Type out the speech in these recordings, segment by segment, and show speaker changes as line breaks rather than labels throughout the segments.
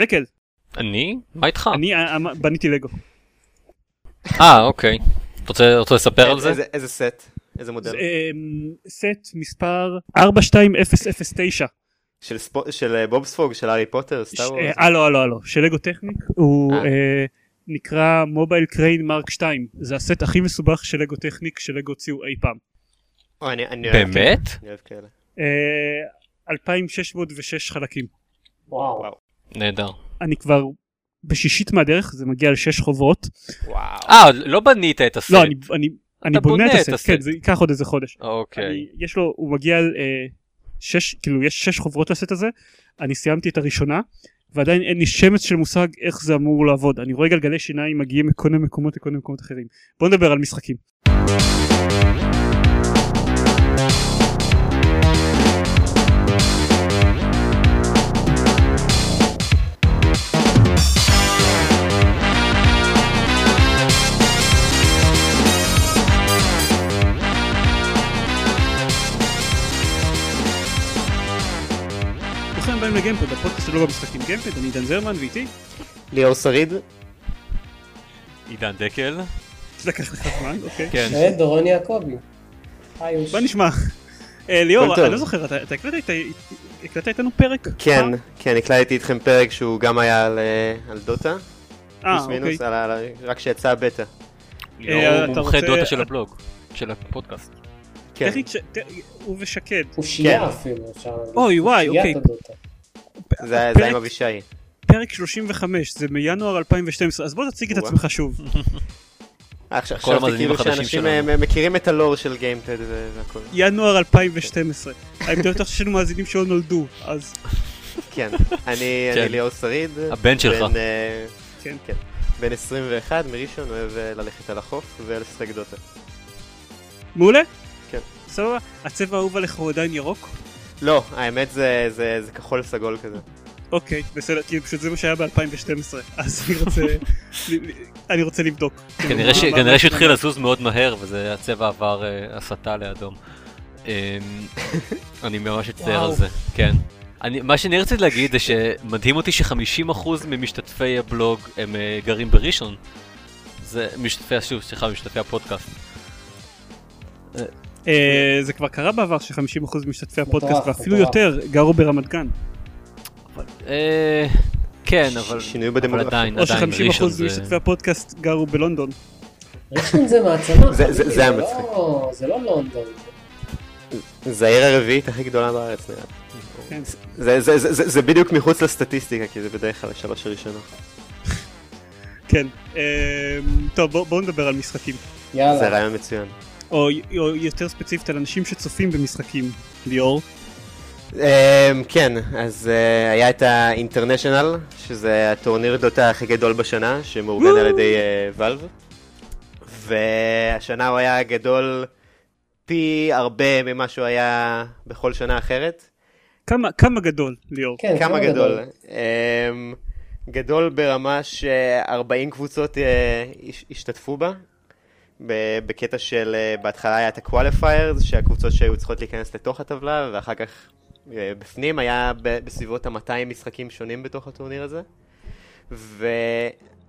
דקל,
אני? מה איתך?
אני אה, בניתי לגו.
אה, אוקיי. אתה רוצה- לספר על זה?
איזה- סט? איזה מודל?
אמ, סט מספר 42009.
של ספו- של אה, בובספוג? של הארי פוטר? Star
אה,
Wars?
אה לא לא לא של לגו Technic הוא
אה.
אה, נקרא Mobile Crane Mark 2 זה הסט הכי מסובך של לגו Technic של לגו הוציאו אי פעם.
או, אני- אני אוהב
באמת?
כאלה, אני אוהב כאלה.
אה, 2606 חלקים.
וואו.
וואו.
נהדר.
אני כבר בשישית מהדרך זה מגיע לשש חובות.
וואו.
אה, לא בנית את הסט.
לא אני אני אני בונה
בונה
את
את
הסט
הסט.
כן זה ייקח עוד איזה חודש.
אוקיי.
אני- יש לו הוא מגיע על אה, שש כאילו יש שש חוברות לסט הזה אני סיימתי את הראשונה ועדיין אין לי שמץ של מושג איך זה אמור לעבוד אני רואה גלגלי שיניים מגיעים מכל מיני מקומות לכל מיני מקומות אחרים בוא נדבר על משחקים. הבאים לגיימפוד הפודקאסט שלו במשחקים גיימפד אני עידן זרמן ואיתי
ליאור שריד?
עידן דקל.
לקח לך זמן אוקיי.
כן.
ודורון יעקבי. היי,
מה נשמע? אה, ליאור. אני לא זוכר אתה אתה הקלטת איתנו פרק?
כן? כן, הקלטתי איתכם פרק שהוא גם היה על, אה, על דוטה,
אה אוקיי.
מינוס, על ה- רק שיצא בטא.
ליאור
אה,
מומחה דוטה של הבלוג. של הפודקאסט.
כן,
הוא ושקד
הוא שיעה
כן.
אפילו, אפשר להגיד.
אוי, וואי, אוקיי.
זה היה- עם אבישי.
פרק 35 זה מינואר 2012 אז בוא תציג את. עצמך שוב.
עכשיו כאילו שאנשים. אה, מכירים את הלור של גיימפד והכל.
ינואר 2012. אני בטוח שיש לנו מאזינים שלא נולדו אז
כן, אני
כן.
אני ליאור שריד.
הבן שלך.
בן, אה,
כן.
כן. בן 21 מראשון, אוהב אה, ללכת על החוף ולשחק דוטה.
מעולה?
כן.
סבבה? הצבע האהוב עליך הוא עדיין ירוק?
לא, האמת זה- זה זה כחול סגול כזה.
אוקיי בסדר כי פשוט זה מה שהיה ב-2012 אז אני רוצה אני רוצה לבדוק.
כנראה שהתחיל לזוז מאוד מהר וזה הצבע עבר אה, הסתה לאדום. אמ, אני ממש
וואו.
על זה, כן. אני, מה שאני רציתי להגיד זה שמדהים אותי ש-50% ממשתתפי הבלוג הם אה, גרים בראשון. זה משתתפי, שוב, סליחה, משתתפי הפודקאסט.
אה, זה כבר קרה בעבר ש-50% משתתפי הפודקאסט ואפילו. יותר גרו ברמת גן.
אה, כן, אבל
שינוי בדמוגרפיה.
עדיין,
או
עדיין,
ש-50%
ראשון זה...
משתתפי הפודקאסט גרו בלונדון.
ראשון זה מעצמה.
זה- זה-
חביבי,
זה
לא-. זה לא לונדון.
זה העיר הרביעית הכי גדולה בארץ נראה.
כן.
זה- זה- זה זה- זה בדיוק מחוץ לסטטיסטיקה, כי זה בדרך כלל השלוש הראשונות.
כן. אה, טוב בוא- בואו נדבר על משחקים.
זה
יאללה.
רעיון מצוין.
או או יותר ספציפית על אנשים שצופים במשחקים. ליאור.
אמ, כן, אז אה, היה את האינטרנשיונל, שזה הטורניר דוטה הכי גדול בשנה, שמאורגן. על ידי ואלב. והשנה הוא היה גדול פי הרבה ממה שהוא היה בכל שנה אחרת.
כמה כמה גדול ליאור.
כן,
כמה גדול? אמ, גדול ברמה ש-40 קבוצות אה, הש- השתתפו בה. בקטע של אה, בהתחלה היה את ה-qualifiers, שהקבוצות שהיו צריכות להיכנס לתוך הטבלה, ואחר כך אה, בפנים היה בסביבות ה-200 משחקים שונים בתוך הטורניר הזה.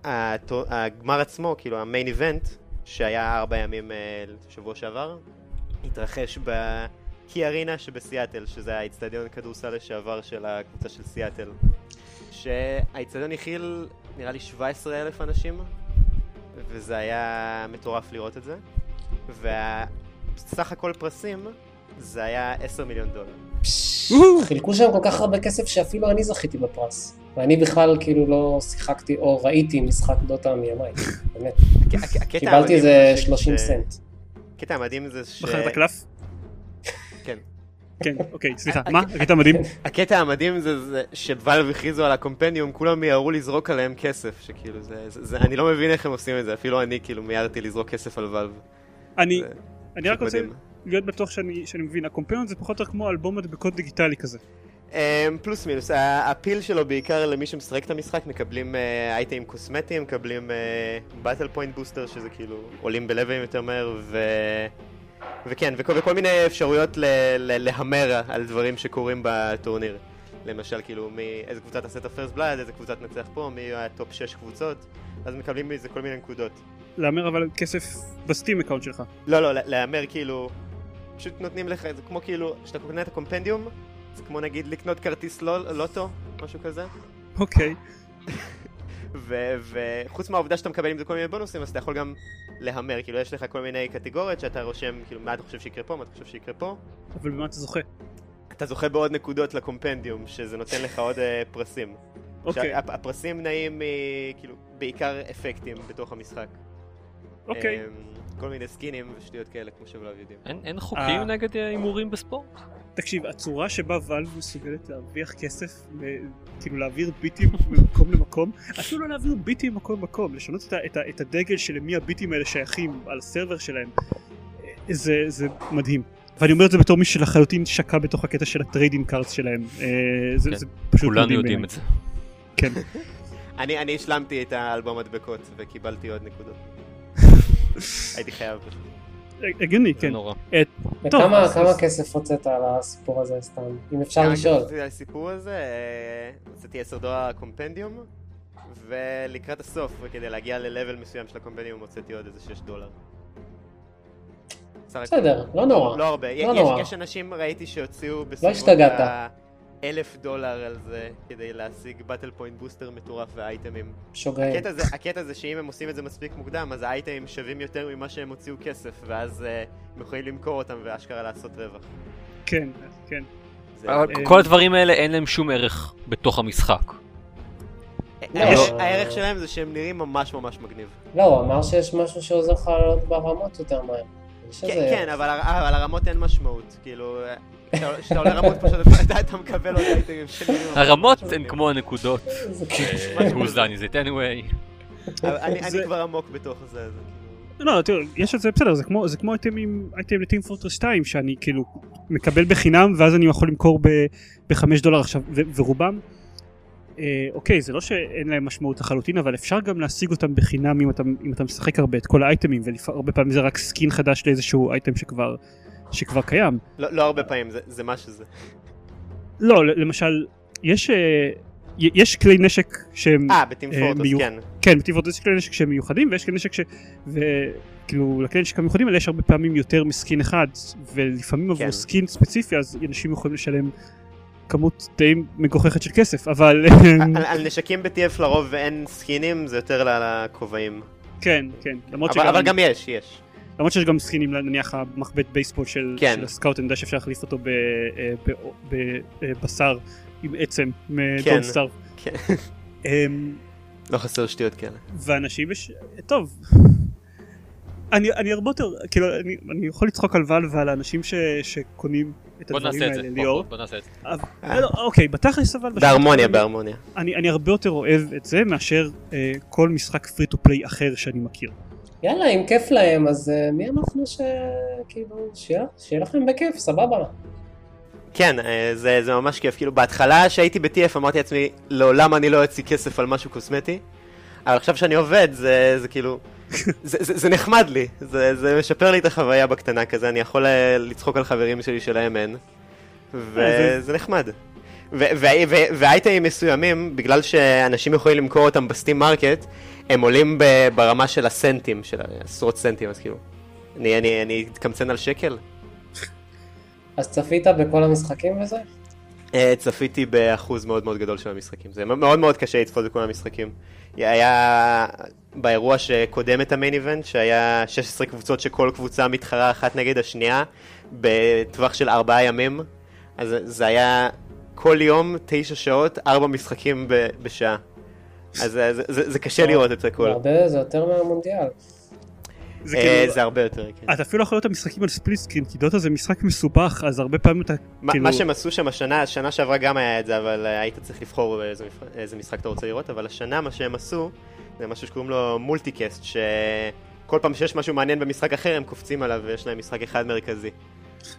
והגמר עצמו, כאילו המיין איבנט, שהיה ארבע ימים אה, שבוע שעבר, התרחש בקי ארינה שבסיאטל, שזה האיצטדיון כדורסל לשעבר של הקבוצה של סיאטל. שהאיצטדיון הכיל נראה לי 17 אלף אנשים, וזה היה מטורף לראות את זה. והסך הכל פרסים זה היה 10 מיליון דולר.
חילקו שם כל כך הרבה כסף שאפילו אני זכיתי בפרס. ואני בכלל כאילו לא שיחקתי או ראיתי משחק דוטה מימיי. באמת. קיבלתי איזה
זה ש-
30
ש-
סנט.
הקטע המדהים זה ש...
בחרת קלף?
כן.
כן אוקיי סליחה מה? הקטע מדהים.
הקטע המדהים זה, ש Valve הכריזו על ה compendium, כולם מיהרו לזרוק עליהם כסף, שכאילו זה, אני לא מבין איך הם עושים את זה, אפילו אני כאילו מיהרתי לזרוק כסף על Valve.
אני אני רק רוצה. להיות בטוח שאני שאני מבין ה compendium זה פחות או יותר כמו אלבום מדבקות דיגיטלי כזה.
Um, פלוס מינוס, ה appeal שלו בעיקר למי שמשחק את המשחק, מקבלים uh, אייטמים קוסמטיים, מקבלים battle point booster שזה כאילו עולים בלבלים יותר מהר, ו... וכן, וכל, וכל מיני אפשרויות ל- ל- להמר על דברים שקורים בטורניר. למשל, כאילו, מי, איזה קבוצה תעשה את ה first blood, איזה קבוצה תנצח פה, מי ה top 6 קבוצות, אז מקבלים מזה כל מיני נקודות.
להמר אבל כסף ב Steam account שלך.
לא, לא, לה- להמר כאילו, פשוט נותנים לך, זה כמו כאילו, כשאתה קונה את ה compendium, זה כמו נגיד לקנות כרטיס לא- לוטו, משהו כזה,
אוקיי.
וחוץ מהעובדה שאתה מקבל עם זה כל מיני בונוסים, אז אתה יכול גם להמר, כאילו יש לך כל מיני קטגוריות שאתה רושם, כאילו, מה אתה חושב שיקרה פה, מה אתה חושב שיקרה פה,
אבל במה אתה זוכה?
אתה זוכה בעוד נקודות לקומפנדיום, שזה נותן לך עוד אה, פרסים.
אוקיי.
הפ- הפרסים נעים, מ- כאילו, בעיקר אפקטים בתוך המשחק.
אוקיי.
אמ, כל מיני סקינים ושטויות כאלה, כמו שבלב יודעים.
אין- אין חוקים
אה.
נגד אה, הימורים בספורט?
תקשיב, הצורה שבה ואלב מסוגלת להרוויח כסף, כאילו להעביר ביטים ממקום למקום, אפילו לא להעביר ביטים ממקום למקום, לשנות את, את, את הדגל של למי הביטים האלה שייכים על ה server שלהם, אה, זה, זה מדהים. ואני אומר את זה בתור מי שלחלוטין שקע בתוך הקטע של ה trading cards שלהם. אה, זה,
כן.
זה פשוט
כולנו
מדהים
יודעים
בעיניי.
את זה.
כן.
אני אני השלמתי את האלבום מדבקות וקיבלתי עוד נקודות. הייתי חייב.
הגיוני, כן.
נורא.
טוב,
וכמה
אז-
כמה כסף הוצאת על הסיפור הזה סתם? אם אפשר לשאול.
על הסיפור הזה, אה, הוצאתי 10 דולר קומפנדיום, ולקראת הסוף, וכדי להגיע ל-level מסוים של הקומפנדיום, הוצאתי עוד איזה 6 דולר.
בסדר, לא נורא.
לא הרבה. יש-
נורא.
יש אנשים, ראיתי, שהוציאו בסביבות
השתגעת.
אלף דולר על זה, כדי להשיג באטל פוינט בוסטר מטורף ואייטמים.
שוגעים.
הקטע זה, הקטע זה שאם הם עושים את זה מספיק מוקדם, אז האייטמים שווים יותר ממה שהם הוציאו כסף, ואז אה, הם יכולים למכור אותם ואשכרה לעשות רווח.
כן, כן.
זה-
אבל
אה,
כל הדברים האלה אין להם שום ערך בתוך המשחק.
הערך-
לא.
הערך שלהם זה שהם נראים ממש ממש מגניב.
לא, הוא אמר שיש משהו שעוזר לך לעלות ברמות יותר מהר.
כן, כן, אבל הרמות אין משמעות, כאילו... כשאתה- עולה רמות פשוט אתה- מקבל עוד אייטמים ממש
הרמות הן. כמו הנקודות.
זה
Who's done it anyway.
אני כבר עמוק בתוך זה, כאילו...
לא, תראו, יש את זה בסדר, זה כמו, זה כמו אייטמים, item ל Team Fortress 2, שאני כאילו מקבל בחינם ואז אני יכול למכור ב-5 דולר עכשיו, ו- ורובם, אה, אוקיי, זה לא שאין להם משמעות לחלוטין, אבל אפשר גם להשיג אותם בחינם אם אתה, אם אתה משחק הרבה את כל האייטמים, והרבה פעמים זה רק skin חדש לאיזשהו אייטם שכבר, שכבר קיים.
לא לא הרבה פעמים, זה- זה מה שזה.
לא, למשל, יש, אה, יש כלי נשק שהם...
אה, בטים
אה,
פורטוס,
מיוח-
כן.
כן, בטבעות יש כלי נשק שהם מיוחדים ויש כלי נשק ש... וכאילו לכלי נשק המיוחדים האלה יש הרבה פעמים יותר מסקין אחד ולפעמים עבור
כן.
סקין ספציפי אז אנשים יכולים לשלם כמות די מגוחכת של כסף אבל
על- על נשקים ב-TF לרוב ואין סקינים, זה יותר לכובעים.
כן כן למרות
אבל
שגם
אבל גם יש, יש.
למרות שיש גם סקינים נניח המחבט בייסבול של,
כן.
של הסקאוט אני יודע שאפשר להחליף אותו אה, בבשר עם עצם
כן.
מדון סטאר.
כן.
אמ,
לא חסר שטויות כאלה.
ואנשים יש... טוב. אני, אני הרבה יותר, כאילו, אני, אני יכול לצחוק על ואל ועל האנשים ש, שקונים את
בוא
הדברים
נעשה את זה.
האלה,
בוא,
ליאור.
בוא, בוא נעשה את זה.
אבל, לא, אוקיי, בתכלס אבל...
בהרמוניה, בהרמוניה.
אני, אני הרבה יותר אוהב את זה מאשר אה, כל משחק פרי טו פליי אחר שאני מכיר.
יאללה, אם כיף להם, אז אה, מי אנחנו ש... כאילו, שיהיה שיהיה לכם בכיף, סבבה.
כן, אה, זה, זה ממש כיף. כאילו, בהתחלה שהייתי ב-TF אמרתי לעצמי, לעולם אני לא אוציא כסף על משהו קוסמטי, אבל עכשיו שאני עובד, זה, זה כאילו... זה, זה, זה נחמד לי, זה, זה משפר לי את החוויה בקטנה כזה, אני יכול אה, לצחוק על חברים שלי שלהם אין, וזה נחמד. ואייטמים מסוימים, בגלל שאנשים יכולים למכור אותם ב Steam Market, הם עולים ברמה של הסנטים, של עשרות סנטים, אז כאילו, אני, אני, אני אתקמצן על שקל.
אז צפית בכל המשחקים וזה?
אה, צפיתי באחוז מאוד מאוד גדול של המשחקים. זה מאוד מאוד קשה לצפות בכל המשחקים. היה באירוע שקודם את המיין איבנט, שהיה 16 קבוצות שכל קבוצה מתחרה אחת נגד השנייה, בטווח של ארבעה ימים. אז זה היה כל יום, תשע שעות, ארבע משחקים בשעה. אז זה, זה, זה, זה קשה לראות את.
הרבה, זה יותר מהמונדיאל.
זה
אה,
כאילו,
זה הרבה יותר, כן.
אתה אפילו יכול להיות המשחקים על ספליט סקרין, כי דוטה זה משחק מסובך, אז הרבה פעמים אתה
מה-
כאילו...
מה שהם עשו שם השנה, השנה שעברה גם היה את זה, אבל אה, היית צריך לבחור איזה, איזה משחק אתה רוצה לראות, אבל השנה מה שהם עשו, זה משהו שקוראים לו מולטיקאסט, שכל פעם שיש משהו מעניין במשחק אחר הם קופצים עליו ויש להם משחק אחד מרכזי.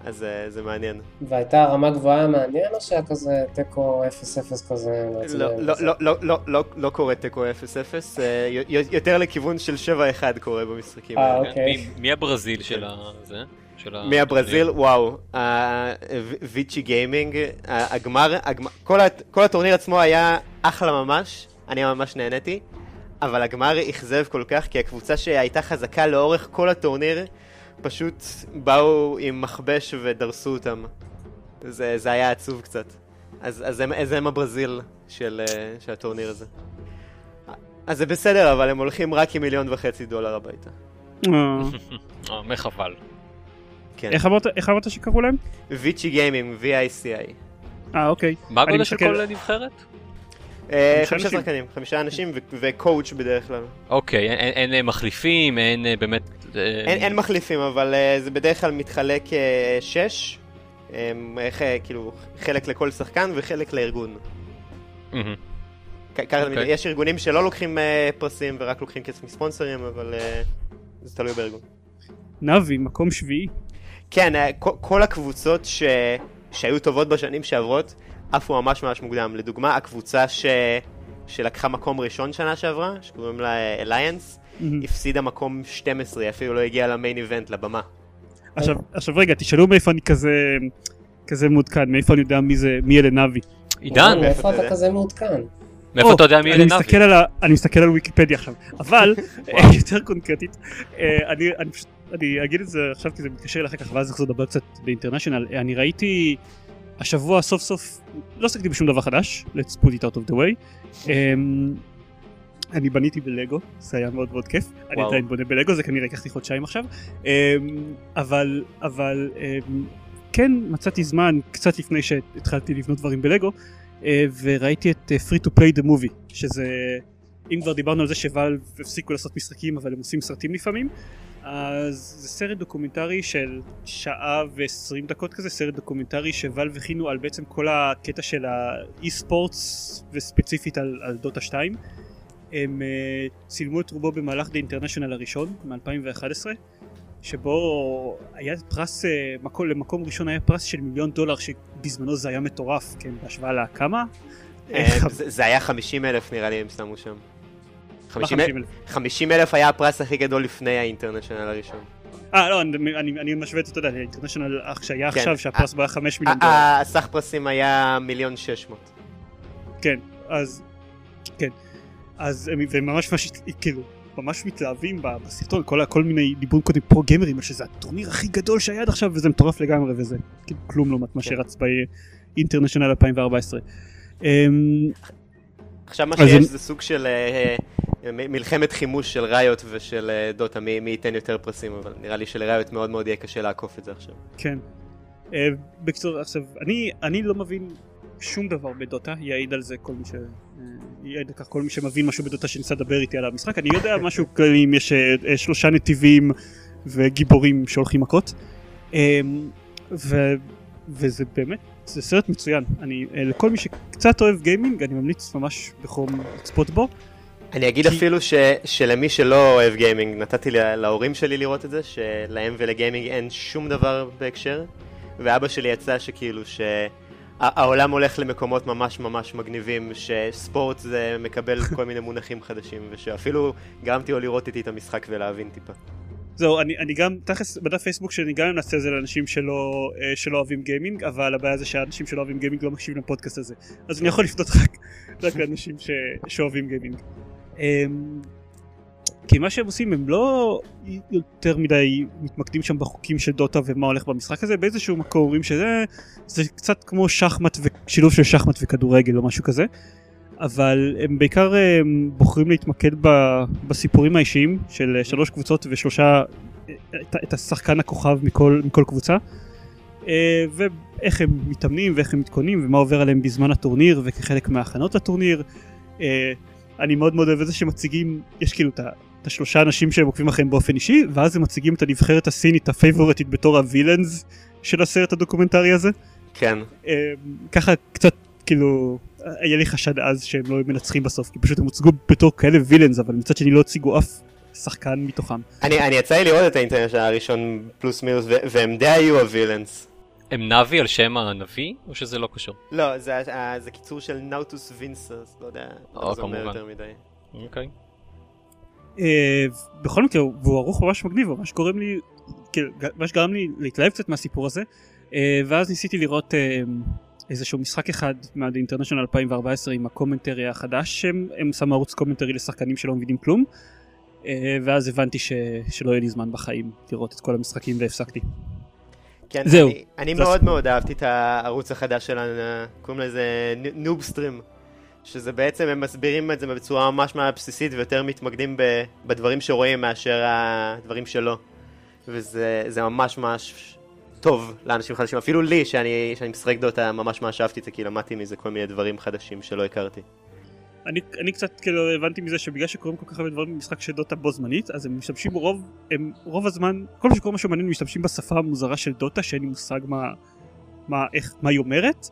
אז אה, זה מעניין.
והייתה רמה גבוהה מעניין או שהיה כזה תיקו 0-0 כזה?
לא, לא,
וזה?
לא, לא, לא, לא, לא קורה תיקו 0-0, אה, יותר לכיוון של 7-1 קורה במשחקים
אה,
האלה.
אוקיי.
מי- הברזיל של ה... זה?
מהברזיל, וואו, ויצ'י גיימינג, הגמר, כל הטורניר עצמו היה אחלה ממש, אני ממש נהניתי, אבל הגמר אכזב כל כך, כי הקבוצה שהייתה חזקה לאורך כל הטורניר, פשוט באו עם מכבש ודרסו אותם. זה, זה היה עצוב קצת. אז, אז הם, אז הם הברזיל של, אה, של הטורניר הזה. אז זה בסדר, אבל הם הולכים רק עם מיליון וחצי דולר הביתה.
אה,
מחבל.
כן.
איך אמרת- שקראו להם?
ויצ'י גיימינג, VICI.
אה אוקיי.
מה הגודל של כל נבחרת?
אה,
חמישה
חמישה
אנשים.
שחקנים, חמישה אנשים ו- וקואוצ' בדרך כלל.
אוקיי, אין- אה, מחליפים, אין אה, באמת...
אין, מחליפים, אבל זה בדרך כלל מתחלק שש, כאילו, חלק לכל שחקן וחלק לארגון.
אוקיי.
יש ארגונים שלא לוקחים פרסים ורק לוקחים כסף מספונסרים, אבל זה תלוי בארגון.
נאבי, מקום שביעי.
כן, כל, הקבוצות. שהיו טובות בשנים שעברות, עפו ממש ממש מוקדם. לדוגמה, הקבוצה ש... שלקחה מקום ראשון שנה שעברה, שקוראים לה אליינס,
מהמם.
הפסידה מקום 12, היא אפילו לא הגיעה למיין איבנט, לבמה.
עכשיו, עכשיו רגע, תשאלו מאיפה אני כזה, כזה מעודכן, מאיפה אני יודע מי זה, מי אלה נאבי.
עידן,
מאיפה אתה?
כזה מעודכן?
מאיפה אתה יודע מי
אני
אלה
ה- אני מסתכל על ויקיפדיה עכשיו, אבל אה, יותר קונקרטית, אה, אני אני פשוט, אני אגיד את זה עכשיו כי זה מתקשר אליך כך ואז נחזור לדבר קצת באינטרנשיונל, אה, אני ראיתי השבוע סוף סוף, לא עסקתי בשום דבר חדש, let's put it out of the way, אמ, אני בניתי בלגו, זה היה מאוד מאוד כיף, אני
וואו.
עדיין בונה בלגו, זה כנראה ייקח לי חודשיים עכשיו, אמ, אבל, אבל אמ, כן מצאתי זמן קצת לפני שהתחלתי לבנות דברים בלגו, אה, וראיתי את אה, Free to Play the Movie, שזה, אם כבר דיברנו על זה שוואלב הפסיקו לעשות משחקים אבל הם עושים סרטים לפעמים, אז זה סרט דוקומנטרי של שעה ועשרים דקות כזה, סרט דוקומנטרי שוואלב הכינו על בעצם כל הקטע של ה e-sports וספציפית על, על דוטה 2. הם uh, צילמו את רובו במהלך דה אינטרנשיונל הראשון מ-2011 שבו היה פרס, uh, מקום, למקום ראשון היה פרס של מיליון דולר שבזמנו זה היה מטורף, כן, בהשוואה לכמה?
אה, זה זה היה 50 אלף נראה לי הם שמו שם. 50
50,000.
50 אלף היה הפרס הכי גדול לפני האינטרנשיונל הראשון.
אה לא, אני, אני, אני משווה את זה, אתה יודע, לאינטרנשיונל שהיה
כן.
עכשיו שהפרס בו היה 5 מיליון דולר.
הסך פרסים היה מיליון 600.
כן, אז, כן, אז הם, ממש ממש, כאילו, ממש מתלהבים בסרטון, כל, מיני דיבורים קודם פרו גיימרים, על שזה הטורניר הכי גדול שהיה עד עכשיו, וזה מטורף לגמרי, וזה כאילו כלום לעומת מה
כן.
שרץ באינטרנשיונל 2014. אמ,
עכשיו מה שיש זה סוג של אה, אה, מלחמת חימוש של ראיות ושל אה, דוטה, מי מי ייתן יותר פרסים, אבל נראה לי שלראיות מאוד מאוד יהיה קשה לעקוף את זה עכשיו.
כן. בקיצור, עכשיו, אני, אני לא מבין שום דבר בדוטה, יעיד על זה כל מי ש... יעיד על כך כל מי שמבין משהו בדוטה שניסה לדבר איתי על המשחק, אני יודע משהו כללי אם יש שלושה נתיבים וגיבורים שהולכים מכות. ו... וזה באמת, זה סרט מצוין. אני, אה, לכל מי שקצת אוהב גיימינג, אני ממליץ ממש בחום לצפות בו.
אני אגיד
כי-
אפילו ש, שלמי שלא אוהב גיימינג, נתתי לה- להורים שלי לראות את זה, שלהם ולגיימינג אין שום דבר בהקשר, ואבא שלי יצא שכאילו שהעולם הולך למקומות ממש ממש מגניבים, שספורט זה מקבל כל מיני מונחים חדשים, ושאפילו גרמתי לו לראות איתי את המשחק ולהבין טיפה.
זהו, אני, אני גם, תכלס, בדף פייסבוק שלי גם נעשה את זה לאנשים שלא, אה, שלא אוהבים גיימינג, אבל הבעיה זה שהאנשים שלא אוהבים גיימינג לא מקשיבים לפודקאסט הזה. אז אני יכול לפנות רק, רק לאנשים ש, שאוהבים גיימינג. אמ, כי מה שהם עושים הם לא יותר מדי מתמקדים שם בחוקים של דוטה ומה הולך במשחק הזה, באיזשהו מקום אומרים שזה זה קצת כמו שחמט ושילוב של שחמט וכדורגל או משהו כזה. אבל הם בעיקר הם בוחרים להתמקד ב, בסיפורים האישיים של שלוש קבוצות ושלושה, את, את השחקן הכוכב מכל, מכל קבוצה. אה, ואיך הם מתאמנים ואיך הם מתכוננים ומה עובר עליהם בזמן הטורניר וכחלק מההכנות לטורניר. אה, אני מאוד מאוד אוהב את זה שמציגים, יש כאילו את ה- את השלושה אנשים שהם עוקבים אחריהם באופן אישי, ואז הם מציגים את הנבחרת הסינית הפייבורטית בתור הווילאנס של הסרט הדוקומנטרי הזה.
כן.
אה, ככה קצת כאילו היה לי חשד אז שהם לא מנצחים בסוף כי פשוט הם הוצגו בתור כאלה villains אבל מצד שני לא הציגו אף שחקן מתוכם.
אני, אני יצא לי לראות את ה International הראשון פלוס מינוס, ו- והם די היו ה villains.
הם Na'Vi על שם ה Na'vi, או שזה לא קשור?
לא, זה, זה קיצור של Natus Vincere, לא יודע,
או,
זה אומר. יותר מדי.
אוקיי.
אה, בכל מקרה והוא ערוך ממש מגניב ממש גורם לי כאילו, מה שגרם לי להתלהב קצת מהסיפור הזה, אה, ואז ניסיתי לראות אה, איזשהו משחק אחד מה The International 2014 עם ה commentary החדש, שהם הם שמו ערוץ commentary לשחקנים שלא מבינים כלום, אה, ואז הבנתי ש, שלא יהיה לי זמן בחיים לראות את כל המשחקים והפסקתי.
כן,
זהו.
אני, אני
זה
מאוד
הסיפור.
מאוד אהבתי את הערוץ החדש שלנו, קוראים לזה נוב סטרים, שזה בעצם, הם מסבירים את זה בצורה ממש בסיסית ויותר מתמקדים ב, בדברים שרואים מאשר הדברים שלא. וזה זה ממש ממש טוב לאנשים חדשים, אפילו לי, שאני, שאני משחק דוטה, ממש ממש אהבתי את זה, כי למדתי מזה כל מיני דברים חדשים שלא הכרתי.
אני, אני קצת כאילו הבנתי מזה שבגלל שקורים כל כך הרבה דברים במשחק של דוטה בו זמנית אז הם משתמשים רוב, הם רוב הזמן, כל מה שקורה משהו מעניין הם משתמשים בשפה המוזרה של דוטה שאין לי מושג מה, מה, איך, מה היא אומרת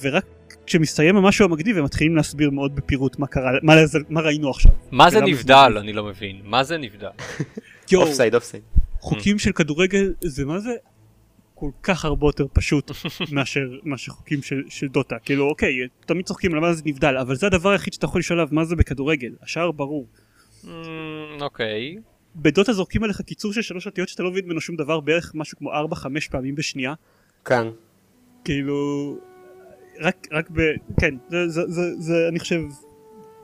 ורק כשמסתיים המשהו המגניב הם מתחילים להסביר מאוד בפירוט מה קרה, מה, מה ראינו עכשיו.
מה זה נבדל? אני לא מבין. מה זה נבדל?
אופסייד, אופסייד.
חוקים של כדורגל זה מה זה כל כך הרבה יותר פשוט מאשר, מאשר חוקים של, של דוטה כאילו אוקיי תמיד צוחקים על מה זה נבדל אבל זה הדבר היחיד שאתה יכול לשאול עליו מה זה בכדורגל השאר ברור.
אמ, אוקיי.
בדוטה זורקים עליך קיצור של שלוש אותיות שאתה לא מבין ממנו שום דבר בערך משהו כמו 4-5 פעמים בשנייה
כאן.
כאילו רק רק ב... כן זה, זה, זה, זה אני חושב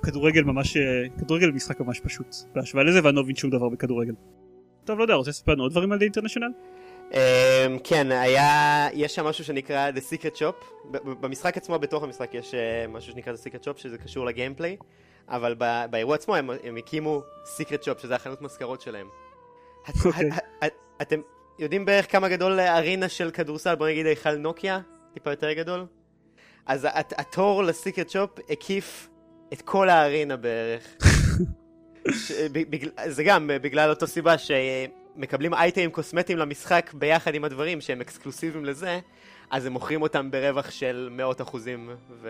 כדורגל ממש אה, כדורגל משחק ממש פשוט בהשוואה לזה ואני לא מבין שום דבר בכדורגל. טוב לא יודע רוצה לספר לנו עוד דברים על די אינטרנשיונל?
Um, כן, היה, יש שם משהו שנקרא The Secret Shop. במשחק עצמו, בתוך המשחק, יש uh, משהו שנקרא The Secret Shop, שזה קשור לגיימפליי, אבל ב- באירוע עצמו הם, הם הקימו Secret Shop, שזה החנות מזכרות שלהם. את-
אוקיי.
אתם יודעים בערך כמה גדול ארינה של כדורסל, בוא נגיד היכל נוקיה? טיפה יותר גדול? אז הת- התור לסיקרט שופ הקיף את כל הארינה בערך. ש- זה גם בגלל אותו סיבה שמקבלים אייטמים קוסמטיים למשחק ביחד עם הדברים שהם אקסקלוסיביים לזה, אז הם מוכרים אותם ברווח של מאות אחוזים, ו...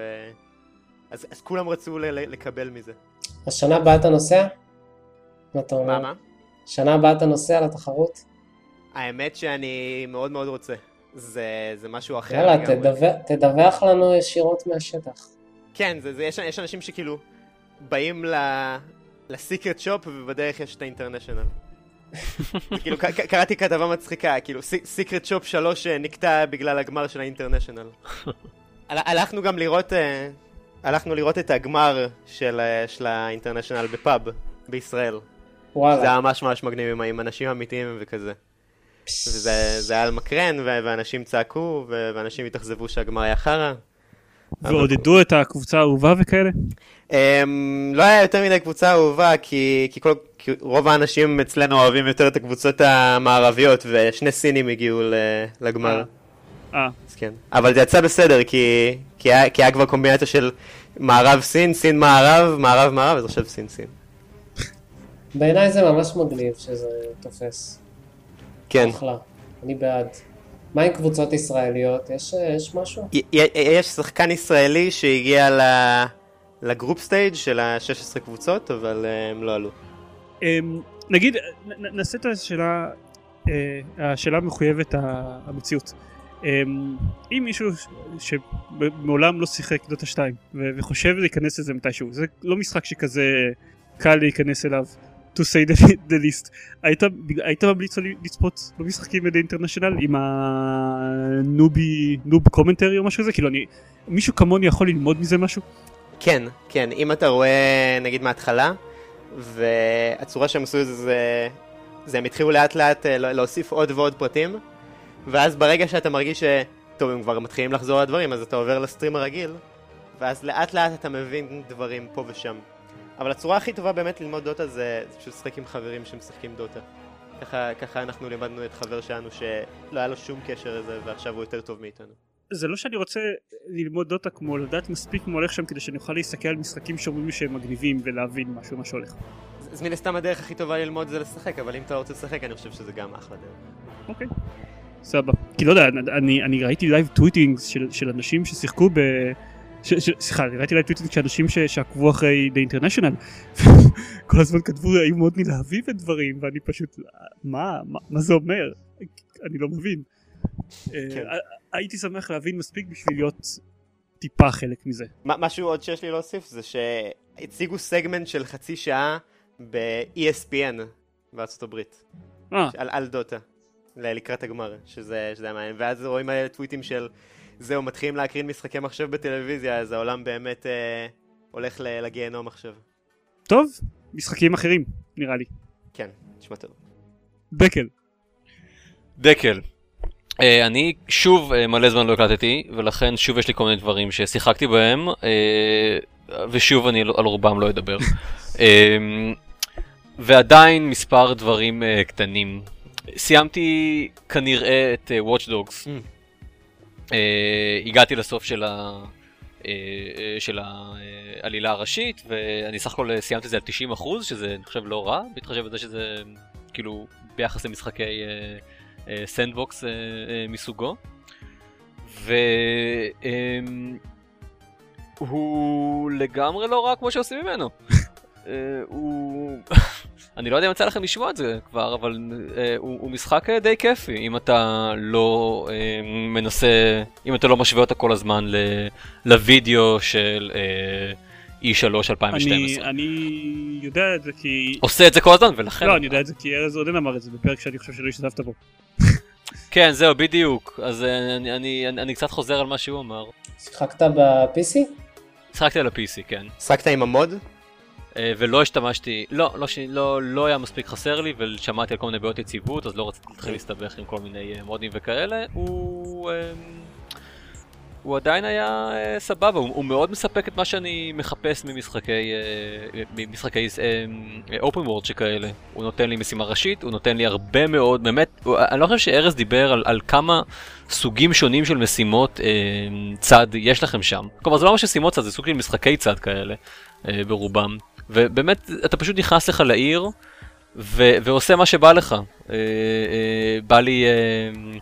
אז, אז כולם רצו ל- לקבל מזה.
אז שנה הבאה אתה נוסע? מה אתה אומר?
מה, מה?
שנה הבאה אתה נוסע לתחרות?
האמת שאני מאוד מאוד רוצה. זה, זה משהו אחר
יאללה. תדווח- תדווח לנו ישירות מהשטח.
כן, זה, זה, יש, יש אנשים שכאילו באים ל... לסיקרט שופ ובדרך יש את האינטרנשיונל. זה כאילו, קראתי כתבה מצחיקה, כאילו סיקרט שופ 3 נקטע בגלל הגמר של האינטרנשיונל. הל- הלכנו גם לראות, אה, הלכנו לראות את הגמר של, אה, של האינטרנשיונל בפאב בישראל. זה
וואלה.
היה ממש ממש מגניב עם- אנשים אמיתיים וכזה. וזה זה היה על מקרן, ואנשים צעקו, ואנשים התאכזבו שהגמר היה חרא.
ועודדו את הקבוצה האהובה וכאלה?
Um, לא היה יותר מדי קבוצה אהובה, כי, כי, כל, כי רוב האנשים אצלנו אוהבים יותר את הקבוצות המערביות, ושני סינים הגיעו לגמר.
אה,
אז כן. אבל זה יצא בסדר, כי, כי, היה, כי היה כבר קומבינציה של מערב סין, סין מערב, מערב מערב, אז עכשיו סין סין.
בעיניי זה ממש מגניב שזה תופס.
כן.
אחלה. אני בעד. מה עם קבוצות ישראליות? יש יש משהו?
יש שחקן ישראלי שהגיע ל, ל group stage של ה-16 קבוצות, אבל אה, הם לא עלו.
אמ, נגיד נעשה את השאלה אה, השאלה המחויבת המציאות. אמ, אם מישהו שמעולם לא שיחק דוטה 2 ו- וחושב להיכנס לזה מתישהו זה לא משחק שכזה קל להיכנס אליו to say the, the least. היית, היית ממליץ לצפות במשחקים ב The International עם ה newbie noob commentary או משהו כזה? כאילו אני מישהו כמוני יכול ללמוד מזה משהו?
כן, כן, אם אתה רואה נגיד מההתחלה, והצורה שהם עשו את זה, זה, זה הם התחילו לאט לאט אה, לה- להוסיף עוד ועוד פרטים, ואז ברגע שאתה מרגיש ש... טוב, הם כבר מתחילים לחזור על הדברים, אז אתה עובר לסטרים הרגיל, ואז לאט לאט אתה מבין דברים פה ושם. אבל הצורה הכי טובה באמת ללמוד דוטה זה פשוט לשחק עם חברים שמשחקים דוטה. ככה, ככה אנחנו לימדנו את חבר שלנו שלא היה לו שום קשר לזה, ועכשיו הוא יותר טוב מאיתנו.
זה לא שאני רוצה ללמוד דוטה כמו לדעת מספיק מה הולך שם כדי שאני אוכל להסתכל על משחקים שאומרים לי שהם מגניבים ולהבין משהו מה שהולך.
אז מן הסתם הדרך הכי טובה ללמוד זה לשחק, אבל אם אתה רוצה לשחק אני חושב שזה גם אחלה דרך.
אוקיי. סבבה. כי לא יודע, אני, אני ראיתי live tweeting של, של אנשים ששיחקו ב... סליחה, ראיתי live tweeting של אנשים ש, שעקבו אחרי The International. כל הזמן כתבו, היו מאוד נלהבים ודברים, ואני פשוט, מה, מה, מה זה אומר? אני לא מבין.
כן.
אה, הייתי שמח להבין מספיק בשביל להיות טיפה חלק מזה.
משהו עוד שיש לי להוסיף זה שהציגו סגמנט של חצי שעה ב-ESPN בארצות הברית.
אה,
על, על דוטה, לקראת הגמר, שזה, שזה היה מעניין, ואז רואים טוויטים של זהו, מתחילים להקרין משחקי מחשב בטלוויזיה, אז העולם באמת אה, הולך לגיהנום עכשיו.
טוב, משחקים אחרים, נראה לי.
כן, נשמע טוב.
בקל.
דקל. אה, אני שוב אה, מלא זמן לא הקלטתי, ולכן שוב יש לי כל מיני דברים ששיחקתי בהם, אה, ושוב אני לא- על רובם לא אדבר. אה, ועדיין מספר דברים אה, קטנים. סיימתי כנראה את אה, Watch Dogs.
Mm.
אה, הגעתי לסוף של ה... אה, אה, של העלילה הראשית, ואני סך הכל סיימתי את זה על 90 אחוז, שזה אני חושב לא רע, בהתחשב בזה שזה כאילו ביחס למשחקי sandbox מסוגו. והוא לגמרי לא רע כמו שעושים ממנו. אה, הוא... אני לא יודע אם יצא לכם לשמוע את זה כבר, אבל אה, הוא, הוא משחק אה, די כיפי, אם אתה לא אה, מנסה, אם אתה לא משווה אותה כל הזמן ל, לוידאו של אה, E3 2012.
אני, אני יודע את זה כי...
עושה את זה כל הזמן, ולכן...
לא, אני יודע את זה כי ארז עודן אמר את זה בפרק שאני חושב שלא השתתפת בו.
כן, זהו, בדיוק. אז אה, אני, אני, אני, אני קצת חוזר על מה שהוא אמר.
שיחקת ב-PC?
משחקתי על ה-PC, כן.
שחקת עם המוד?
אה, ולא השתמשתי, לא, לא, ש- לא, לא היה מספיק חסר לי, ושמעתי על כל מיני בעיות יציבות, אז לא רציתי להתחיל להסתבך עם כל מיני אה, מודים וכאלה. הוא, אה, הוא עדיין היה אה, סבבה, הוא, הוא מאוד מספק את מה שאני מחפש ממשחקי, אה, ממשחקי אופן וורד שכאלה. הוא נותן לי משימה ראשית, הוא נותן לי הרבה מאוד, באמת, הוא, אני לא חושב שארז דיבר על, על כמה סוגים שונים של משימות אה, צד יש לכם שם. כלומר זה לא ממש משימות צד, זה סוג של משחקי צד כאלה אה, ברובם. ובאמת, אתה פשוט נכנס לך לעיר ו- ועושה מה שבא לך. אה, אה, בא לי... אה,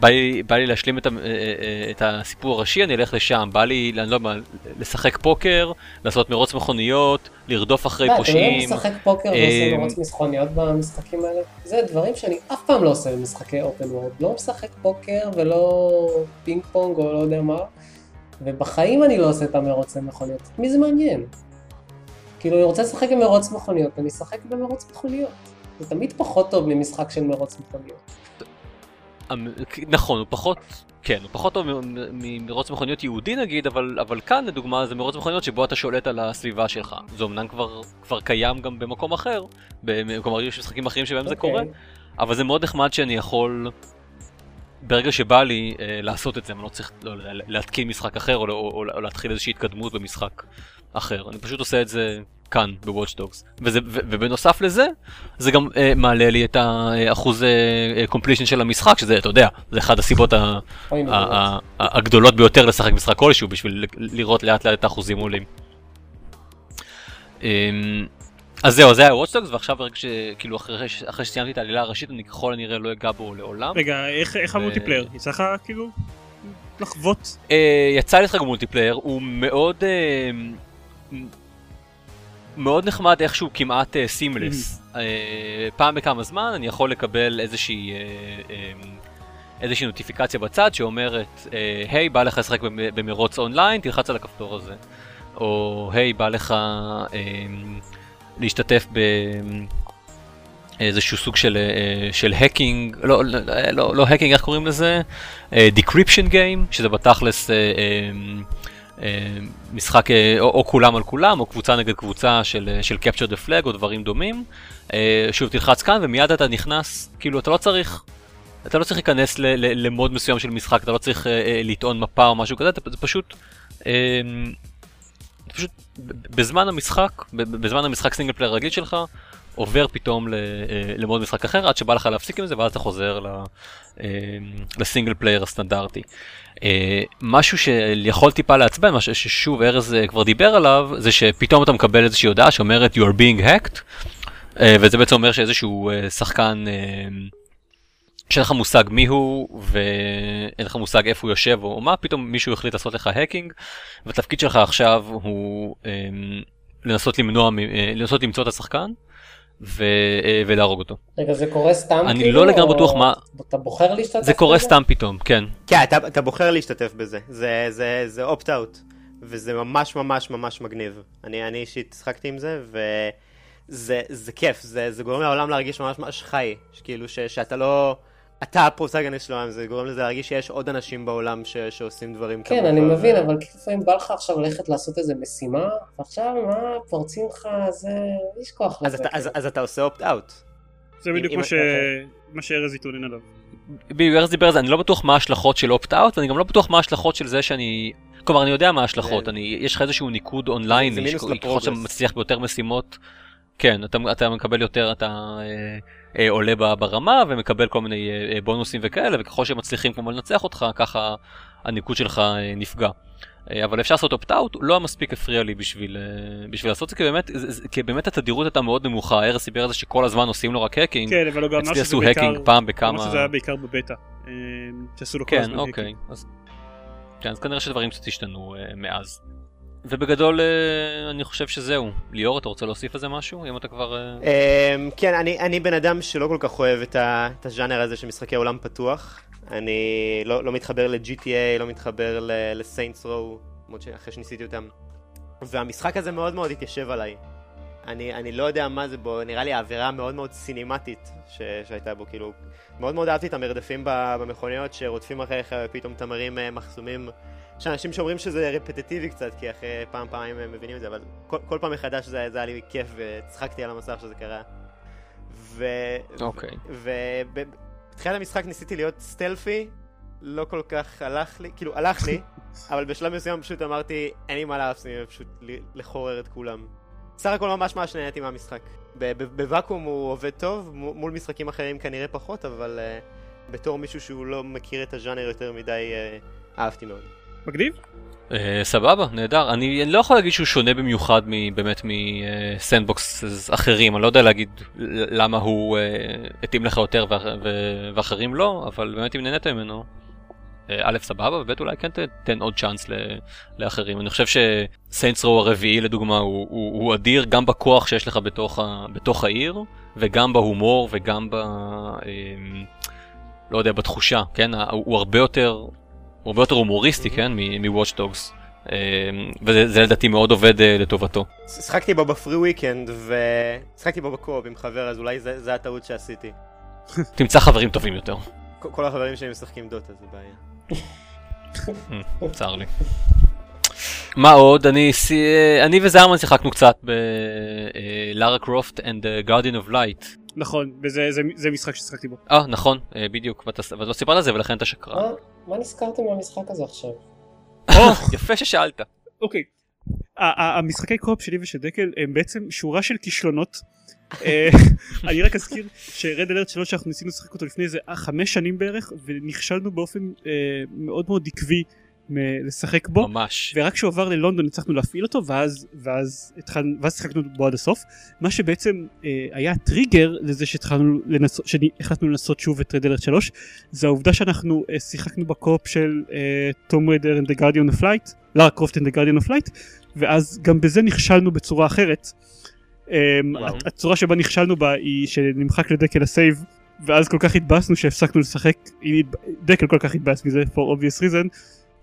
בא לי, בא לי להשלים את, ה, אה, אה, את הסיפור הראשי, אני אלך לשם. בא לי, אני לא יודע מה, לשחק פוקר, לעשות מרוץ מכוניות, לרדוף אחרי
מה, אתה לא
פושעים.
משחק פוקר ועושה
אה,
מרוץ מכוניות במשחקים האלה? זה דברים שאני אף פעם לא עושה במשחקי open world. לא משחק פוקר ולא פינג פונג או לא יודע מה. ובחיים אני לא עושה את המרוץ למכוניות. מי זה מעניין? כאילו, אני רוצה לשחק במרוץ מכוניות, אני אשחק במרוץ מכוניות. זה תמיד פחות טוב ממשחק של מרוץ מכוניות.
המ- נכון, הוא פחות, כן, הוא פחות טוב ממרוץ מכוניות יהודי נגיד, אבל, אבל כאן לדוגמה זה מרוץ מכוניות שבו אתה שולט על הסביבה שלך. זה אמנם כבר, כבר קיים גם במקום אחר, כלומר יש משחקים אחרים שבהם זה
אוקיי.
קורה, אבל זה מאוד נחמד שאני יכול, ברגע שבא לי אה, לעשות את זה, אני לא צריך לא, להתקין משחק אחר או, או, או, או להתחיל איזושהי התקדמות במשחק אחר. אני פשוט עושה את זה כאן ב Watch Dogs. ובנוסף לזה, זה גם אה, מעלה לי את האחוז completion של המשחק, שזה, אתה יודע, זה אחת הסיבות ה, ה- ה- ה- הגדולות ביותר לשחק משחק כלשהו, בשביל לראות לאט לאט את האחוזים עולים. אמ, אז זהו, זה היה Watch Dogs, ועכשיו ברגע שכאילו אחרי, אחרי שסיימתי את העלילה הראשית, אני ככל הנראה לא אגע בו לעולם.
רגע, איך איך ה multiplayer? יצא לך כאילו לחוות?
אה, יצא לי לשחק ב multiplayer, הוא מאוד... אה, מאוד נחמד איכשהו כמעט seamless. פעם בכמה זמן אני יכול לקבל איזושהי... אה, אה, איזושהי נוטיפיקציה בצד שאומרת, אה, היי, בא לך לשחק במ- במרוץ אונליין, תלחץ על הכפתור הזה. או היי, בא לך אה, להשתתף באיזשהו סוג של, אה, של hacking, לא, לא, לא, לא hacking, איך קוראים לזה? decryption game, שזה בתכלס אה, אה, אה, משחק אה, או, או כולם על כולם, או קבוצה נגד קבוצה של, אה, של capture the flag או דברים דומים. אה, שוב תלחץ כאן ומיד אתה נכנס, כאילו אתה לא צריך, אתה לא צריך להיכנס ל, ל, למוד מסוים של משחק, אתה לא צריך אה, אה, לטעון מפה או משהו כזה, אתה, זה פשוט, אה, אתה פשוט בזמן המשחק, בזמן המשחק single player רגיל שלך, עובר פתאום אה, למוד משחק אחר עד שבא לך להפסיק עם זה ואז אתה חוזר אה, ל single player הסטנדרטי. אה, משהו שיכול טיפה לעצבן, מה ששוב ארז אה, כבר דיבר עליו, זה שפתאום אתה מקבל איזושהי הודעה שאומרת you are being hacked, אה, וזה בעצם אומר שאיזשהו אה, שחקן אה, שאין לך מושג מי הוא ואין לך מושג איפה הוא יושב או מה, פתאום מישהו החליט לעשות לך hacking, והתפקיד שלך עכשיו הוא אה, לנסות למנוע, אה, לנסות למצוא את השחקן ו, אה, ולהרוג אותו.
רגע, זה קורה סתם
אני
כאילו?
לא לגמרי
או
בטוח מה-
אתה בוחר להשתתף
זה קורה
בזה?
סתם פתאום, כן.
כן, אתה, אתה בוחר להשתתף בזה, זה, זה, זה אופט-אאוט, וזה ממש ממש ממש מגניב. אני, אני אישית שחקתי עם זה, זה, זה כיף, זה, זה גורם לעולם להרגיש ממש ממש חי, כאילו ש, שאתה לא... אתה הפרוטגניסט של העולם, זה גורם לזה להרגיש שיש עוד אנשים בעולם ש, שעושים דברים
כן,
כמוך,
אני
ו-
מבין, אבל לפעמים בא לך עכשיו ללכת לעשות איזה משימה, ועכשיו מה, פורצים לך, זה... יש כוח
אז
לזה.
אתה, אז. אז אתה עושה opt-out.
זה בדיוק מה ש-. מה שארז התלונן עליו.
בדיוק ארז דיבר על זה, אני לא בטוח מה ההשלכות של opt-out, ואני גם לא בטוח מה ההשלכות של זה שאני... כלומר, אני יודע מה ההשלכות, אני, יש לך איזשהו ניקוד אונליין,
זה מינוס
ככל. שאתה מצליח ביותר משימות, כן, אתה, אתה מקבל יותר, אתה אה, אה, עולה ברמה ומקבל כל מיני אה, אה, בונוסים וכאלה, וככל שמצליחים כמו לנצח אותך, ככה הניקוד שלך אה, נפגע. אה, אבל אפשר לעשות opt-out, לא מספיק הפריע לי בשביל, אה, בשביל לעשות את זה, כי באמת, זה- כי באמת התדירות הייתה מאוד נמוכה, ארז סיפר על זה שכל הזמן עושים לו רק hacking,
כן, אבל הוא גם אמר
אצלי
שזה
עשו
בעיקר...
האקינג פעם בכמה...
שזה היה בעיקר בבטא. אה, שעשו לו כל
כן,
הזמן
אוקיי.
hacking.
אז, כן, אז כנראה שדברים קצת השתנו אה, מאז. ובגדול אה, אני חושב שזהו. ליאור, אתה רוצה להוסיף על זה משהו? אם אתה כבר... אה...
אמ, כן, אני, אני בן אדם שלא כל כך אוהב את, ה, את הז'אנר הזה של משחקי עולם פתוח. אני לא, לא מתחבר ל-GTA, לא מתחבר ל-Saints Row, למרות שאחרי שניסיתי אותם. והמשחק הזה מאוד מאוד התיישב עליי. אני, אני לא יודע מה זה בו, נראה לי האווירה מאוד מאוד סינימטית ש, שהייתה בו, כאילו, מאוד מאוד אהבתי את המרדפים במכוניות שרודפים אחריך ופתאום אתה מרים אה, מחסומים. יש אנשים שאומרים שזה רפטטיבי קצת, כי אחרי פעם פעמים הם מבינים את זה, אבל כל, כל פעם מחדש זה, זה היה לי כיף וצחקתי על המסך שזה קרה. ו...
אוקיי.
ובתחילת המשחק ניסיתי להיות סטלפי, לא כל כך הלך לי, כאילו הלך לי, אבל בשלב מסוים פשוט אמרתי, אין לי מה להפסיד, פשוט לחורר את כולם. סך הכל ממש ממש נהניתי מהמשחק. בוואקום הוא עובד טוב, מול משחקים אחרים כנראה פחות, אבל uh, בתור מישהו שהוא לא מכיר את הז'אנר יותר מדי, uh, אהבתי מאוד.
מגניב?
Uh, סבבה, נהדר. אני, אני לא יכול להגיד שהוא שונה במיוחד מ, באמת מסנדבוקס אחרים, אני לא יודע להגיד למה הוא uh, התאים לך יותר ו- ו- ואחרים לא, אבל באמת אם נהנית ממנו, uh, א' סבבה, וב' אולי כן תתן עוד צ'אנס לאחרים. אני חושב שסיינטס רו הרביעי לדוגמה הוא, הוא, הוא אדיר גם בכוח שיש לך בתוך, ה, בתוך העיר, וגם בהומור וגם ב... אה, לא יודע, בתחושה, כן? הוא, הוא הרבה יותר, הוא הרבה יותר הומוריסטי, כן? מ-Watch Dogs. אה, וזה זה לדעתי מאוד עובד אה, לטובתו.
שחקתי בו בפרי וויקנד, ושחקתי בו בקו-אופ עם חבר, אז אולי זה, זה הטעות שעשיתי.
תמצא חברים טובים יותר.
כל, החברים שלי משחקים דוטה, זה בעיה.
אה, צר לי. מה עוד? אני, סי- אני וזרמן שיחקנו קצת בלארה קרופט and the Guardian of Light.
נכון, וזה זה- זה משחק ששיחקתי בו.
אה, נכון, אה, בדיוק, ואתה לא סיפרת על זה ולכן אתה שקרן.
מה- מה נזכרתם מהמשחק הזה עכשיו?
יפה ששאלת.
אוקיי. ה- ה- המשחקי קו-אופ שלי ושל דקל הם בעצם שורה של כישלונות. אה, אני רק אזכיר שרד אלרט 3 שאנחנו ניסינו לשחק אותו לפני איזה חמש שנים בערך ונכשלנו באופן אה, מאוד מאוד עקבי לשחק בו
ממש.
ורק כשהוא עבר ללונדון הצלחנו להפעיל אותו ואז ואז התחלנו ואז שיחקנו בו עד הסוף מה שבעצם אה, היה טריגר לזה שהתחלנו לנסות שהחלטנו לנסות שוב את רד אלרט 3 זה העובדה שאנחנו אה, שיחקנו ב co-op של Tomb Raider and the Guardian of Light Lara Croft and the Guardian of Light ואז גם בזה נכשלנו בצורה אחרת. אה. הצורה שבה נכשלנו בה היא שנמחק לדקל ה save ואז כל כך התבאסנו שהפסקנו לשחק דקל כל כך התבאס מזה for obvious reason.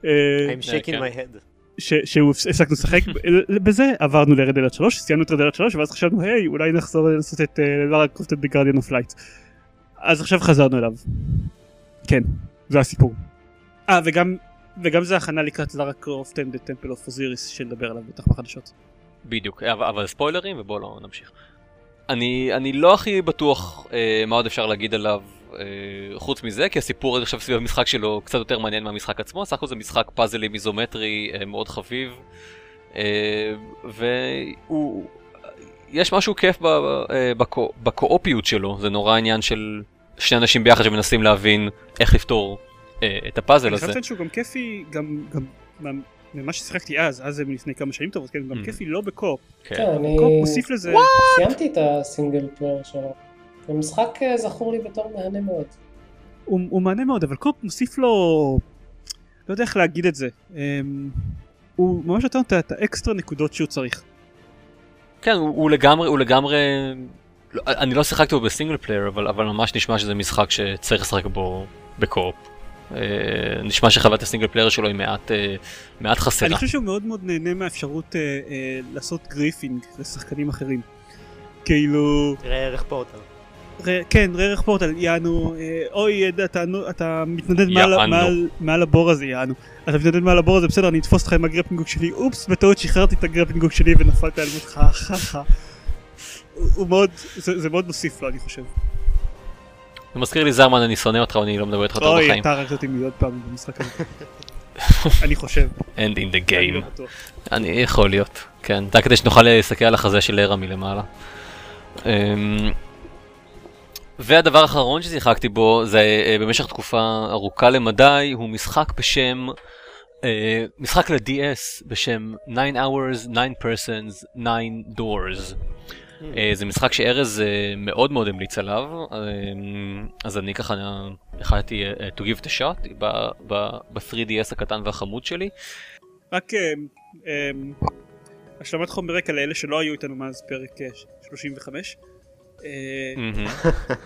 אה,
I'm shaking
כן.
my head.
ש- שהוא הפסקנו לשחק בזה עברנו ל Red Alert 3 סיימנו את Red Alert 3 ואז חשבנו היי אולי נחזור לנסות את Lara Croft ב Guardian of Light אז עכשיו חזרנו אליו כן זה הסיפור. אה וגם וגם זה הכנה לקראת Lara Croft and the Temple of Osiris שנדבר עליו בטח בחדשות.
בדיוק, אבל, אבל ספוילרים ובואו לא נמשיך. אני, אני לא הכי בטוח אה, מה עוד אפשר להגיד עליו אה, חוץ מזה, כי הסיפור עכשיו סביב המשחק שלו קצת יותר מעניין מהמשחק עצמו, סך הכל זה משחק פאזלים איזומטרי אה, מאוד חביב, אה, והוא... יש משהו כיף אה, בקו, בקו-אופיות שלו, זה נורא עניין של שני אנשים ביחד שמנסים להבין איך לפתור אה, את הפאזל
אני
הזה.
חייב לציין שהוא גם כיפי גם גם מה- ממה ששיחקתי אז אז זה מלפני כמה שנים טובות כן גם
Mhm.
כיפי לא ב
co-op
כן. אני
מוסיף לזה
סיימתי את ה single player שלו. זה משחק אה, זכור לי בתור מהנה מאוד.
הוא, הוא מהנה מאוד אבל co-op מוסיף לו לא יודע איך להגיד את זה אמ, הוא ממש נותן את- האקסטרה נקודות שהוא צריך.
כן, הוא, הוא לגמרי, הוא לגמרי... לא, אני לא שיחקתי בו ב single player, אבל, אבל ממש נשמע שזה משחק שצריך לשחק בו ב co-op. אה, נשמע שחוויית ה single player שלו היא מעט, אה, מעט חסרה.
אני חושב שהוא מאוד מאוד נהנה מהאפשרות אה, אה, לעשות griefing לשחקנים אחרים. כאילו,
ראה ערך פורטל.
כן, ראה ערך פורטל, יענו, אה, אוי, אתה, מתנדד מעל, הבור הזה, יענו. אתה מתנדד מעל הבור הזה, בסדר, אני אתפוס אותך עם הגרפינגוק שלי, אופס, בטעות שחררתי את הגרפינגוק שלי ונפלת על מותך, חכה. הוא מאוד, זה, מאוד מוסיף לו, אני חושב.
זה מזכיר לי זרמן, אני שונא אותך ואני לא מדבר איתך יותר
אוי,
בחיים.
אתה הרגת אותי מיליון פעם במשחק הזה. אני חושב.
End in the
אני לא
game.
בטוח.
אני יכול להיות, כן. היה כדי שנוכל להסתכל על החזה של לרה מלמעלה. והדבר האחרון ששיחקתי בו זה אה, במשך תקופה ארוכה למדי, הוא משחק בשם, אה, משחק ל-DS בשם 9 hours, 9 persons, 9 doors. אה, זה משחק שארז מאוד מאוד המליץ עליו, אז אני ככה החלטתי to give it a shot ב- ב- ב-3DS הקטן והחמוד שלי.
רק השלמת חומר רקע לאלה שלא היו איתנו מאז פרק אה, 35. אה.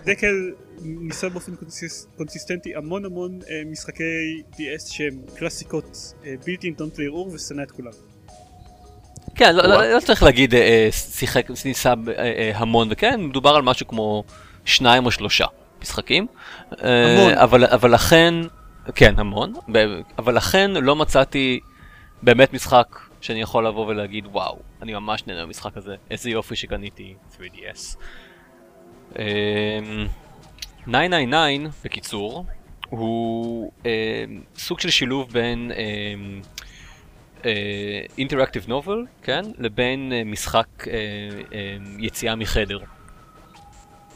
דקל ניסה באופן קונסיס- קונסיסטנטי המון המון אה, משחקי DS שהם קלאסיקות אה, בלתי ניתנות לערעור ושנא את כולם.
כן, לא, לא, לא צריך להגיד שיחק, ניסה המון וכן, מדובר על משהו כמו שניים או שלושה משחקים.
המון.
אבל, אבל לכן, כן, המון, אבל לכן לא מצאתי באמת משחק שאני יכול לבוא ולהגיד וואו, אני ממש נהנה מהמשחק הזה, איזה יופי שקניתי 3DS. אה, 999 בקיצור, הוא אה, סוג של שילוב בין אינטראקטיב נובל, כן, לבין אה, משחק אה, אה, יציאה מחדר.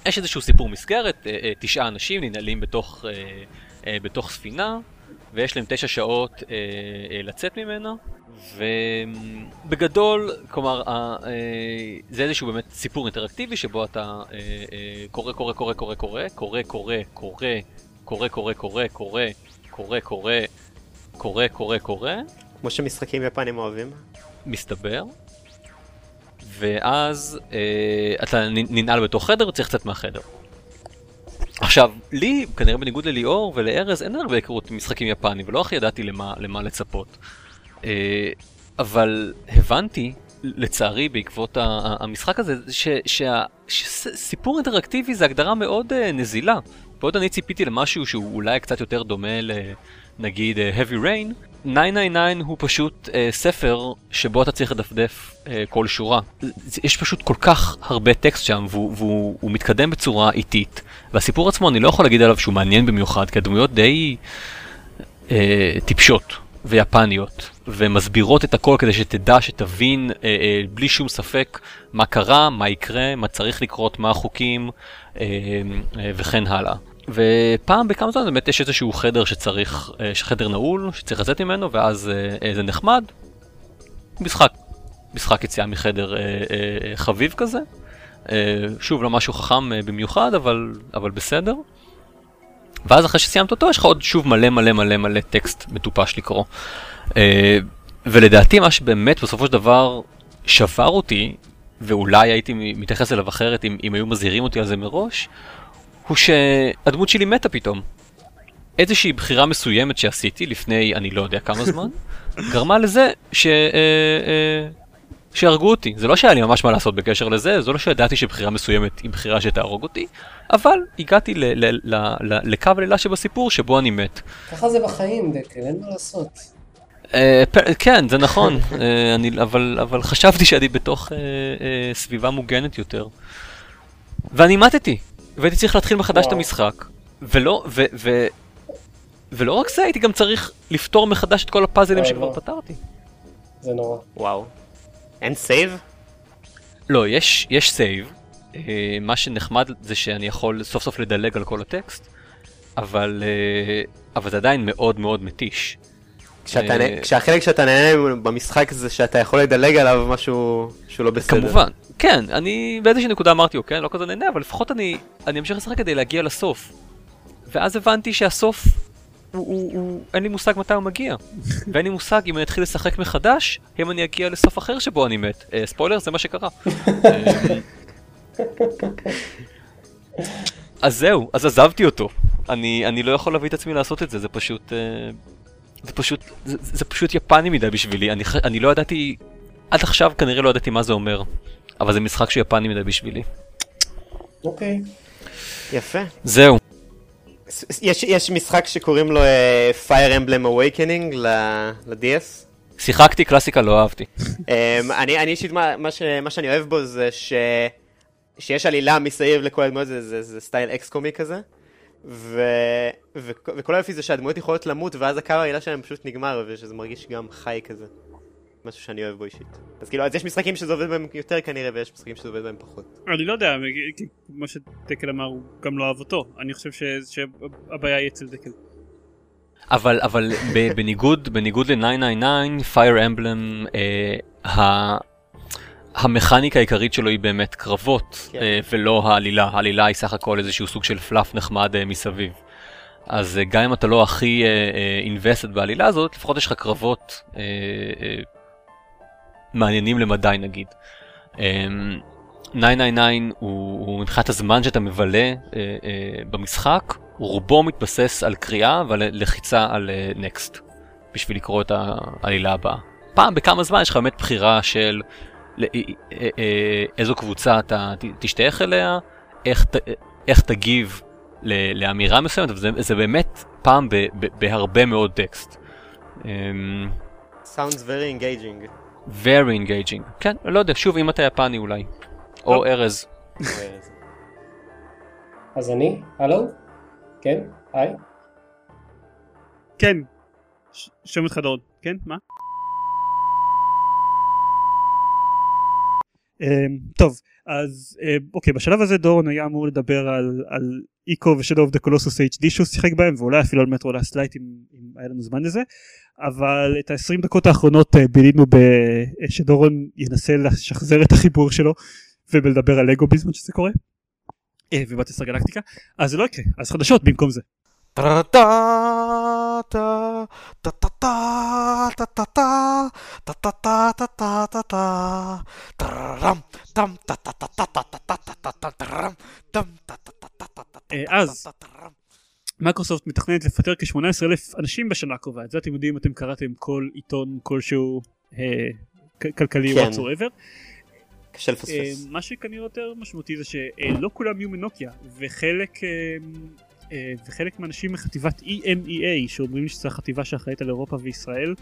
יש איזשהו סיפור מסגרת, אה, אה, תשעה אנשים ננעלים בתוך, אה, אה, בתוך ספינה, ויש להם תשע שעות אה, אה, לצאת ממנה, ובגדול, כלומר, אה, אה, זה איזשהו באמת סיפור אינטראקטיבי שבו אתה אה, אה, קורא, קורא, קורא, קורא, קורא, קורא, קורא, קורא, קורא, קורא, קורא, קורא, קורא, קורא, קורא, קורא, קורא,
כמו שמשחקים יפנים אוהבים.
מסתבר, ואז אה, אתה ננעל בתוך חדר וצריך לצאת מהחדר. עכשיו, לי, כנראה בניגוד לליאור ולארז, אין הרבה היכרות עם משחקים יפנים, ולא הכי ידעתי למה, למה לצפות. אה, אבל הבנתי, לצערי, בעקבות המשחק הזה, ש- שה- שסיפור אינטראקטיבי זה הגדרה מאוד אה, נזילה. ועוד אני ציפיתי למשהו שהוא אולי קצת יותר דומה לנגיד אה, Heavy Rain. 999 הוא פשוט אה, ספר שבו אתה צריך לדפדף אה, כל שורה. יש פשוט כל כך הרבה טקסט שם והוא, והוא הוא מתקדם בצורה איטית. והסיפור עצמו אני לא יכול להגיד עליו שהוא מעניין במיוחד כי הדמויות די אה, טיפשות ויפניות ומסבירות את הכל כדי שתדע שתבין אה, אה, בלי שום ספק מה קרה, מה יקרה, מה צריך לקרות, מה החוקים אה, אה, וכן הלאה. ופעם בכמה זמן באמת יש איזשהו חדר שצריך, אה, חדר נעול שצריך לצאת ממנו ואז אה, אה, זה נחמד. משחק, משחק יציאה מחדר אה, אה, חביב כזה. אה, שוב לא משהו חכם אה, במיוחד אבל, אבל בסדר. ואז אחרי שסיימת אותו יש לך עוד שוב מלא מלא מלא מלא טקסט מטופש לקרוא. אה, ולדעתי מה שבאמת בסופו של דבר שבר אותי, ואולי הייתי מתייחס אליו אחרת אם, אם היו מזהירים אותי על זה מראש, הוא שהדמות שלי מתה פתאום. איזושהי בחירה מסוימת שעשיתי לפני אני לא יודע כמה זמן, גרמה לזה ש... אה, אה, שהרגו אותי. זה לא שהיה לי ממש מה לעשות בקשר לזה, זה לא שידעתי שבחירה מסוימת היא בחירה שתהרוג אותי, אבל הגעתי ל- ל- ל- ל- לקו הלילה שבסיפור שבו אני מת.
ככה זה בחיים, דקל, אין מה לעשות.
אה, כן, זה נכון, אה, אני, אבל, אבל חשבתי שאני בתוך אה, סביבה מוגנת יותר. ואני מתתי, והייתי צריך להתחיל מחדש את. המשחק, ולא, ו, ו, ולא רק זה, הייתי גם צריך לפתור מחדש את כל הפאזלים שכבר
לא.
פתרתי.
זה נורא.
וואו. אין save?
לא, יש, יש save, אה, מה שנחמד זה שאני יכול סוף סוף לדלג על כל הטקסט, אבל, אה, אבל זה עדיין מאוד מאוד מתיש.
כשאתה
אה,
כשהחלק שאתה נהנה במשחק זה שאתה יכול לדלג עליו משהו שהוא לא בסדר.
כמובן, כן, אני באיזושהי נקודה אמרתי, אוקיי, אני לא כזה נהנה, אבל לפחות אני, אני אמשיך לשחק כדי להגיע לסוף. ואז הבנתי שהסוף, הוא, הוא, הוא, אין לי מושג מתי הוא מגיע. ואין לי מושג אם אני אתחיל לשחק מחדש, אם אני אגיע לסוף אחר שבו אני מת. אה, ספוילר, זה מה שקרה. אה, אז זהו, אז עזבתי אותו. אני, אני לא יכול להביא את עצמי לעשות את זה, זה פשוט... אה, זה פשוט, זה, זה פשוט יפני מדי בשבילי, אני, אני לא ידעתי, עד עכשיו כנראה לא ידעתי מה זה אומר. אבל זה משחק שהוא יפני מדי בשבילי.
אוקיי.
יפה.
זהו.
יש, יש משחק שקוראים לו אה, Fire Emblem Awakening ל- ל-DS.
שיחקתי קלאסיקה, לא אהבתי.
אמ, אני אני אישית, מה, מה, ש, מה שאני אוהב בו זה ש, שיש עלילה מסביב לכל הדמויות, זה, זה, זה סטייל אקס קומי כזה. ו, ו, וכל היופי זה שהדמויות יכולות למות, ואז הקו העלילה שלהם פשוט נגמר, ושזה מרגיש גם חי כזה. משהו שאני אוהב בו אישית. אז כאילו, אז יש משחקים שזה עובד בהם יותר כנראה, ויש משחקים שזה עובד בהם פחות.
אני לא יודע, כמו שדקל אמר, הוא גם לא אהב אותו. אני חושב ש- שהבעיה היא אצל דקל.
אבל אבל בניגוד בניגוד ל-999 Fire Emblem אה, המכניקה העיקרית שלו היא באמת קרבות
כן.
אה, ולא העלילה העלילה היא סך הכל איזשהו סוג של פלאף נחמד אה, מסביב. אז אה, גם אם אתה לא הכי invested בעלילה הזאת לפחות יש לך קרבות מעניינים למדי נגיד. אה, 999 הוא, הוא מבחינת הזמן שאתה מבלה אה, אה, במשחק, רובו מתבסס על קריאה ועל לחיצה על אה, נקסט, בשביל לקרוא את העלילה הבאה. פעם בכמה זמן יש לך באמת בחירה של איזו קבוצה אתה תשתייך אליה, איך, איך תגיב לאמירה מסוימת, וזה זה באמת פעם ב, ב, בהרבה מאוד טקסט.
Sounds very engaging.
very engaging. כן, לא יודע, שוב, אם אתה יפני אולי. או
טוב.
ארז.
אז אני? הלו? כן? היי?
כן, ש- שומע אותך דורון, כן? מה? טוב, אז אה, אוקיי, בשלב הזה דורון היה אמור לדבר על, על Ico ו Shadow of the Colossus HD שהוא שיחק בהם, ואולי אפילו על Metro Last Light אם, אם היה לנו זמן לזה, אבל את ה-20 דקות האחרונות אה, בילינו ב- שדורון ינסה לשחזר את החיבור שלו ובלדבר על לגו בזמן שזה קורה. אה, וב Battlestar Galactica, אז זה לא יקרה, אז חדשות במקום זה. אז מייקרוסופט מתכננת לפטר כ-18 אלף אנשים בשנה הקרובה, את זה אתם יודעים, אתם קראתם כל עיתון כלשהו כלכלי
כן.
whatsoever.
קשה לפספס.
מה שכנראה יותר משמעותי זה שלא כולם יהיו מנוקיה וחלק וחלק מהאנשים מחטיבת EMEA שאומרים לי שזו החטיבה שאחראית על אירופה וישראל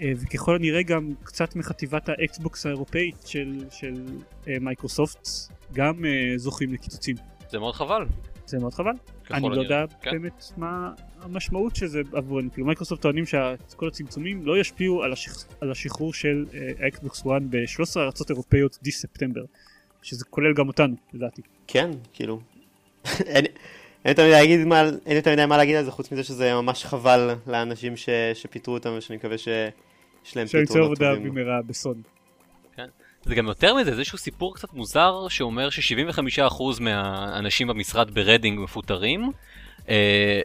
אה, וככל הנראה גם קצת מחטיבת האקסבוקס האירופאית של, של אה, מייקרוסופט גם אה, זוכים לקיצוצים.
זה מאוד חבל.
זה מאוד חבל. אני לא. יודע
כן.
באמת מה המשמעות של זה עבורנו. כאילו מייקרוסופט טוענים שכל הצמצומים לא ישפיעו על, השח... על השחרור של האקסבוקס 1 ב-13 ארצות אירופאיות בספטמבר. שזה כולל גם אותנו לדעתי.
כן, כאילו. אין יותר מדי מה- אין יותר מדי מה להגיד על זה חוץ מזה שזה ממש חבל לאנשים ש- שפיטרו אותם ושאני מקווה שיש להם
שימצאו
פתרונות
עבודה
טובים.
במהרה ב soon.
זה גם יותר מזה, זה איזשהו סיפור קצת מוזר שאומר ש-75% מהאנשים במשרד ב Reading מפוטרים. אה,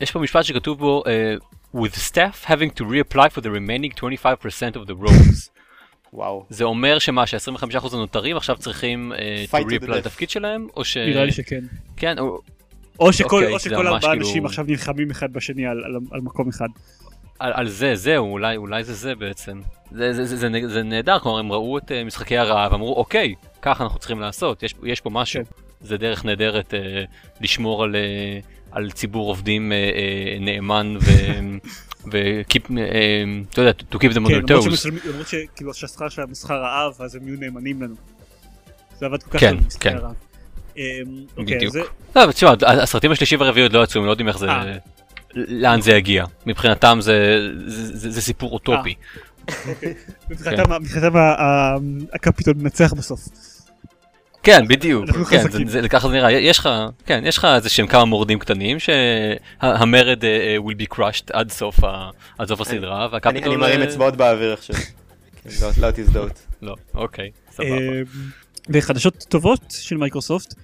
יש פה משפט שכתוב בו, אה, with staff having to reapply for the remaining 25% of the roles.
וואו.
זה אומר שמה, שה-25% הנותרים עכשיו צריכים אה, to reapply. לתפקיד שלהם, או ש...
נראה לי שכן.
כן, או-
או שכל
אוקיי,
או שכל ארבעה
כאילו-
אנשים עכשיו נלחמים אחד בשני על- על- על מקום אחד.
על, על זה, זהו, אולי, אולי זה זה בעצם. זה, זה, זה, זה, זה נהדר, כלומר הם ראו את uh, משחקי הרעב, אמרו אוקיי, ככה אנחנו צריכים לעשות, יש, יש פה משהו.
כן.
זה דרך נהדרת uh, לשמור על, uh, על ציבור עובדים uh, uh, נאמן ו... uh, אתה יודע, to keep them on
כן,
their
למרות
toes.
שמשלמים- למרות שכאילו שהשכר שלהם הוא שכר רעב אז הם יהיו נאמנים לנו. זה עבד כל כך
כן,
טוב במשחקי
כן.
אמ, אוקיי,
בדיוק.
זה-
לא, תשמע, הסרטים השלישי והרביעי עוד לא יצאו, הם לא יודעים איך זה...
אה.
לאן זה יגיע. מבחינתם זה, זה, זה, זה סיפור אוטופי.
מבחינתם מבחינתם ה- ה- הקפיטול מנצח בסוף.
כן, בדיוק, כן, זה,
חזקים.
זה, ככה זה נראה, יש לך, כן, יש לך איזה שהם כמה מורדים קטנים שהמרד uh, will be crushed עד סוף, ה, עד סוף הסדרה,
אני
והקפיטול...
אני מרים
אה,
אצבעות באוויר עכשיו. כן, לא- לא תזדהות.
לא, אוקיי, סבבה.
אמ, וחדשות טובות של מייקרוסופט, אה,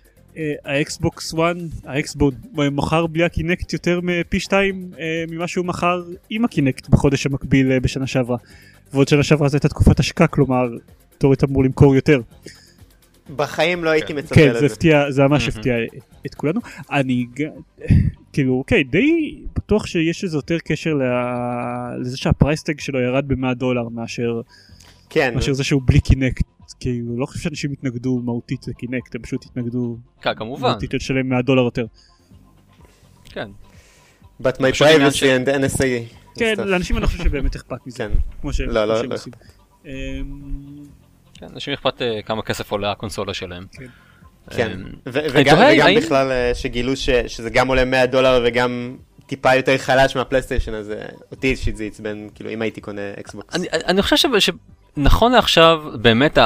האקסבוקס 1, ה Xbone, אה, מכר בלי הקינקט יותר מפי שתיים אה, ממה שהוא מכר עם הקינקט בחודש המקביל אה, בשנה שעברה. ועוד שנה שעברה זו הייתה תקופת השקה, כלומר, תאורית אמור למכור יותר.
בחיים לא הייתי מצפה
כן, זה
לזה.
הפתיע, זה ממש. הפתיע את כולנו. אני כאילו, אוקיי, די בטוח שיש לזה יותר קשר לזה שה price tag שלו ירד ב-100 דולר מאשר
כן,
מאשר זה שהוא בלי קינקט. כאילו לא חושב שאנשים יתנגדו מהותית לקינקט, הם פשוט יתנגדו
כן, כמובן,
מהותית לשלם 100 דולר יותר.
כן.
But my privacy and NSA.
כן. לאנשים אני לא חושב שבאמת אכפת מזה,
כן.
כמו ש-
לא, לא,
שהם
לא.
עושים. אמ,
כן, אנשים אכפת אה, כמה כסף עולה הקונסולה שלהם.
כן.
כן,
אמ,
וגם בכלל אה, שגילו שזה גם עולה 100 דולר וגם טיפה יותר חלש מהפלייסטיישן, אז אה, אותי אישית זה עצבן, כאילו אם הייתי קונה אקסבוקס.
אני, אני חושב ש... שנכון לעכשיו באמת,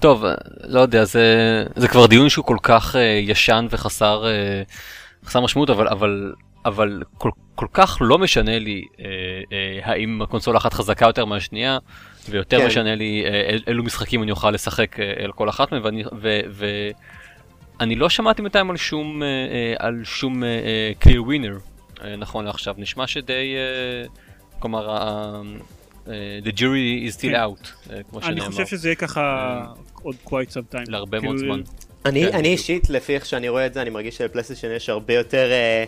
טוב, לא יודע, זה, זה כבר דיון שהוא כל כך uh, ישן וחסר uh, חסר משמעות, אבל, אבל, אבל כל, כל כך לא משנה לי uh, האם הקונסולה אחת חזקה יותר מהשנייה, ויותר
כן.
משנה לי אל, אילו משחקים אני אוכל לשחק על כל אחת מהן, ואני, ו, ו, אני לא שמעתי בינתיים על שום, על שום clear winner נכון לעכשיו, נשמע שדי, כלומר, the jury is still
כן.
out, uh, כמו
אני
שנאמר,
חושב שזה יהיה ככה עוד quite some time.
להרבה
כאילו,
מאוד זמן.
אני,
כן,
אני. אישית, לפי איך שאני רואה את זה, אני מרגיש שלפלייסטיישן יש הרבה יותר אה,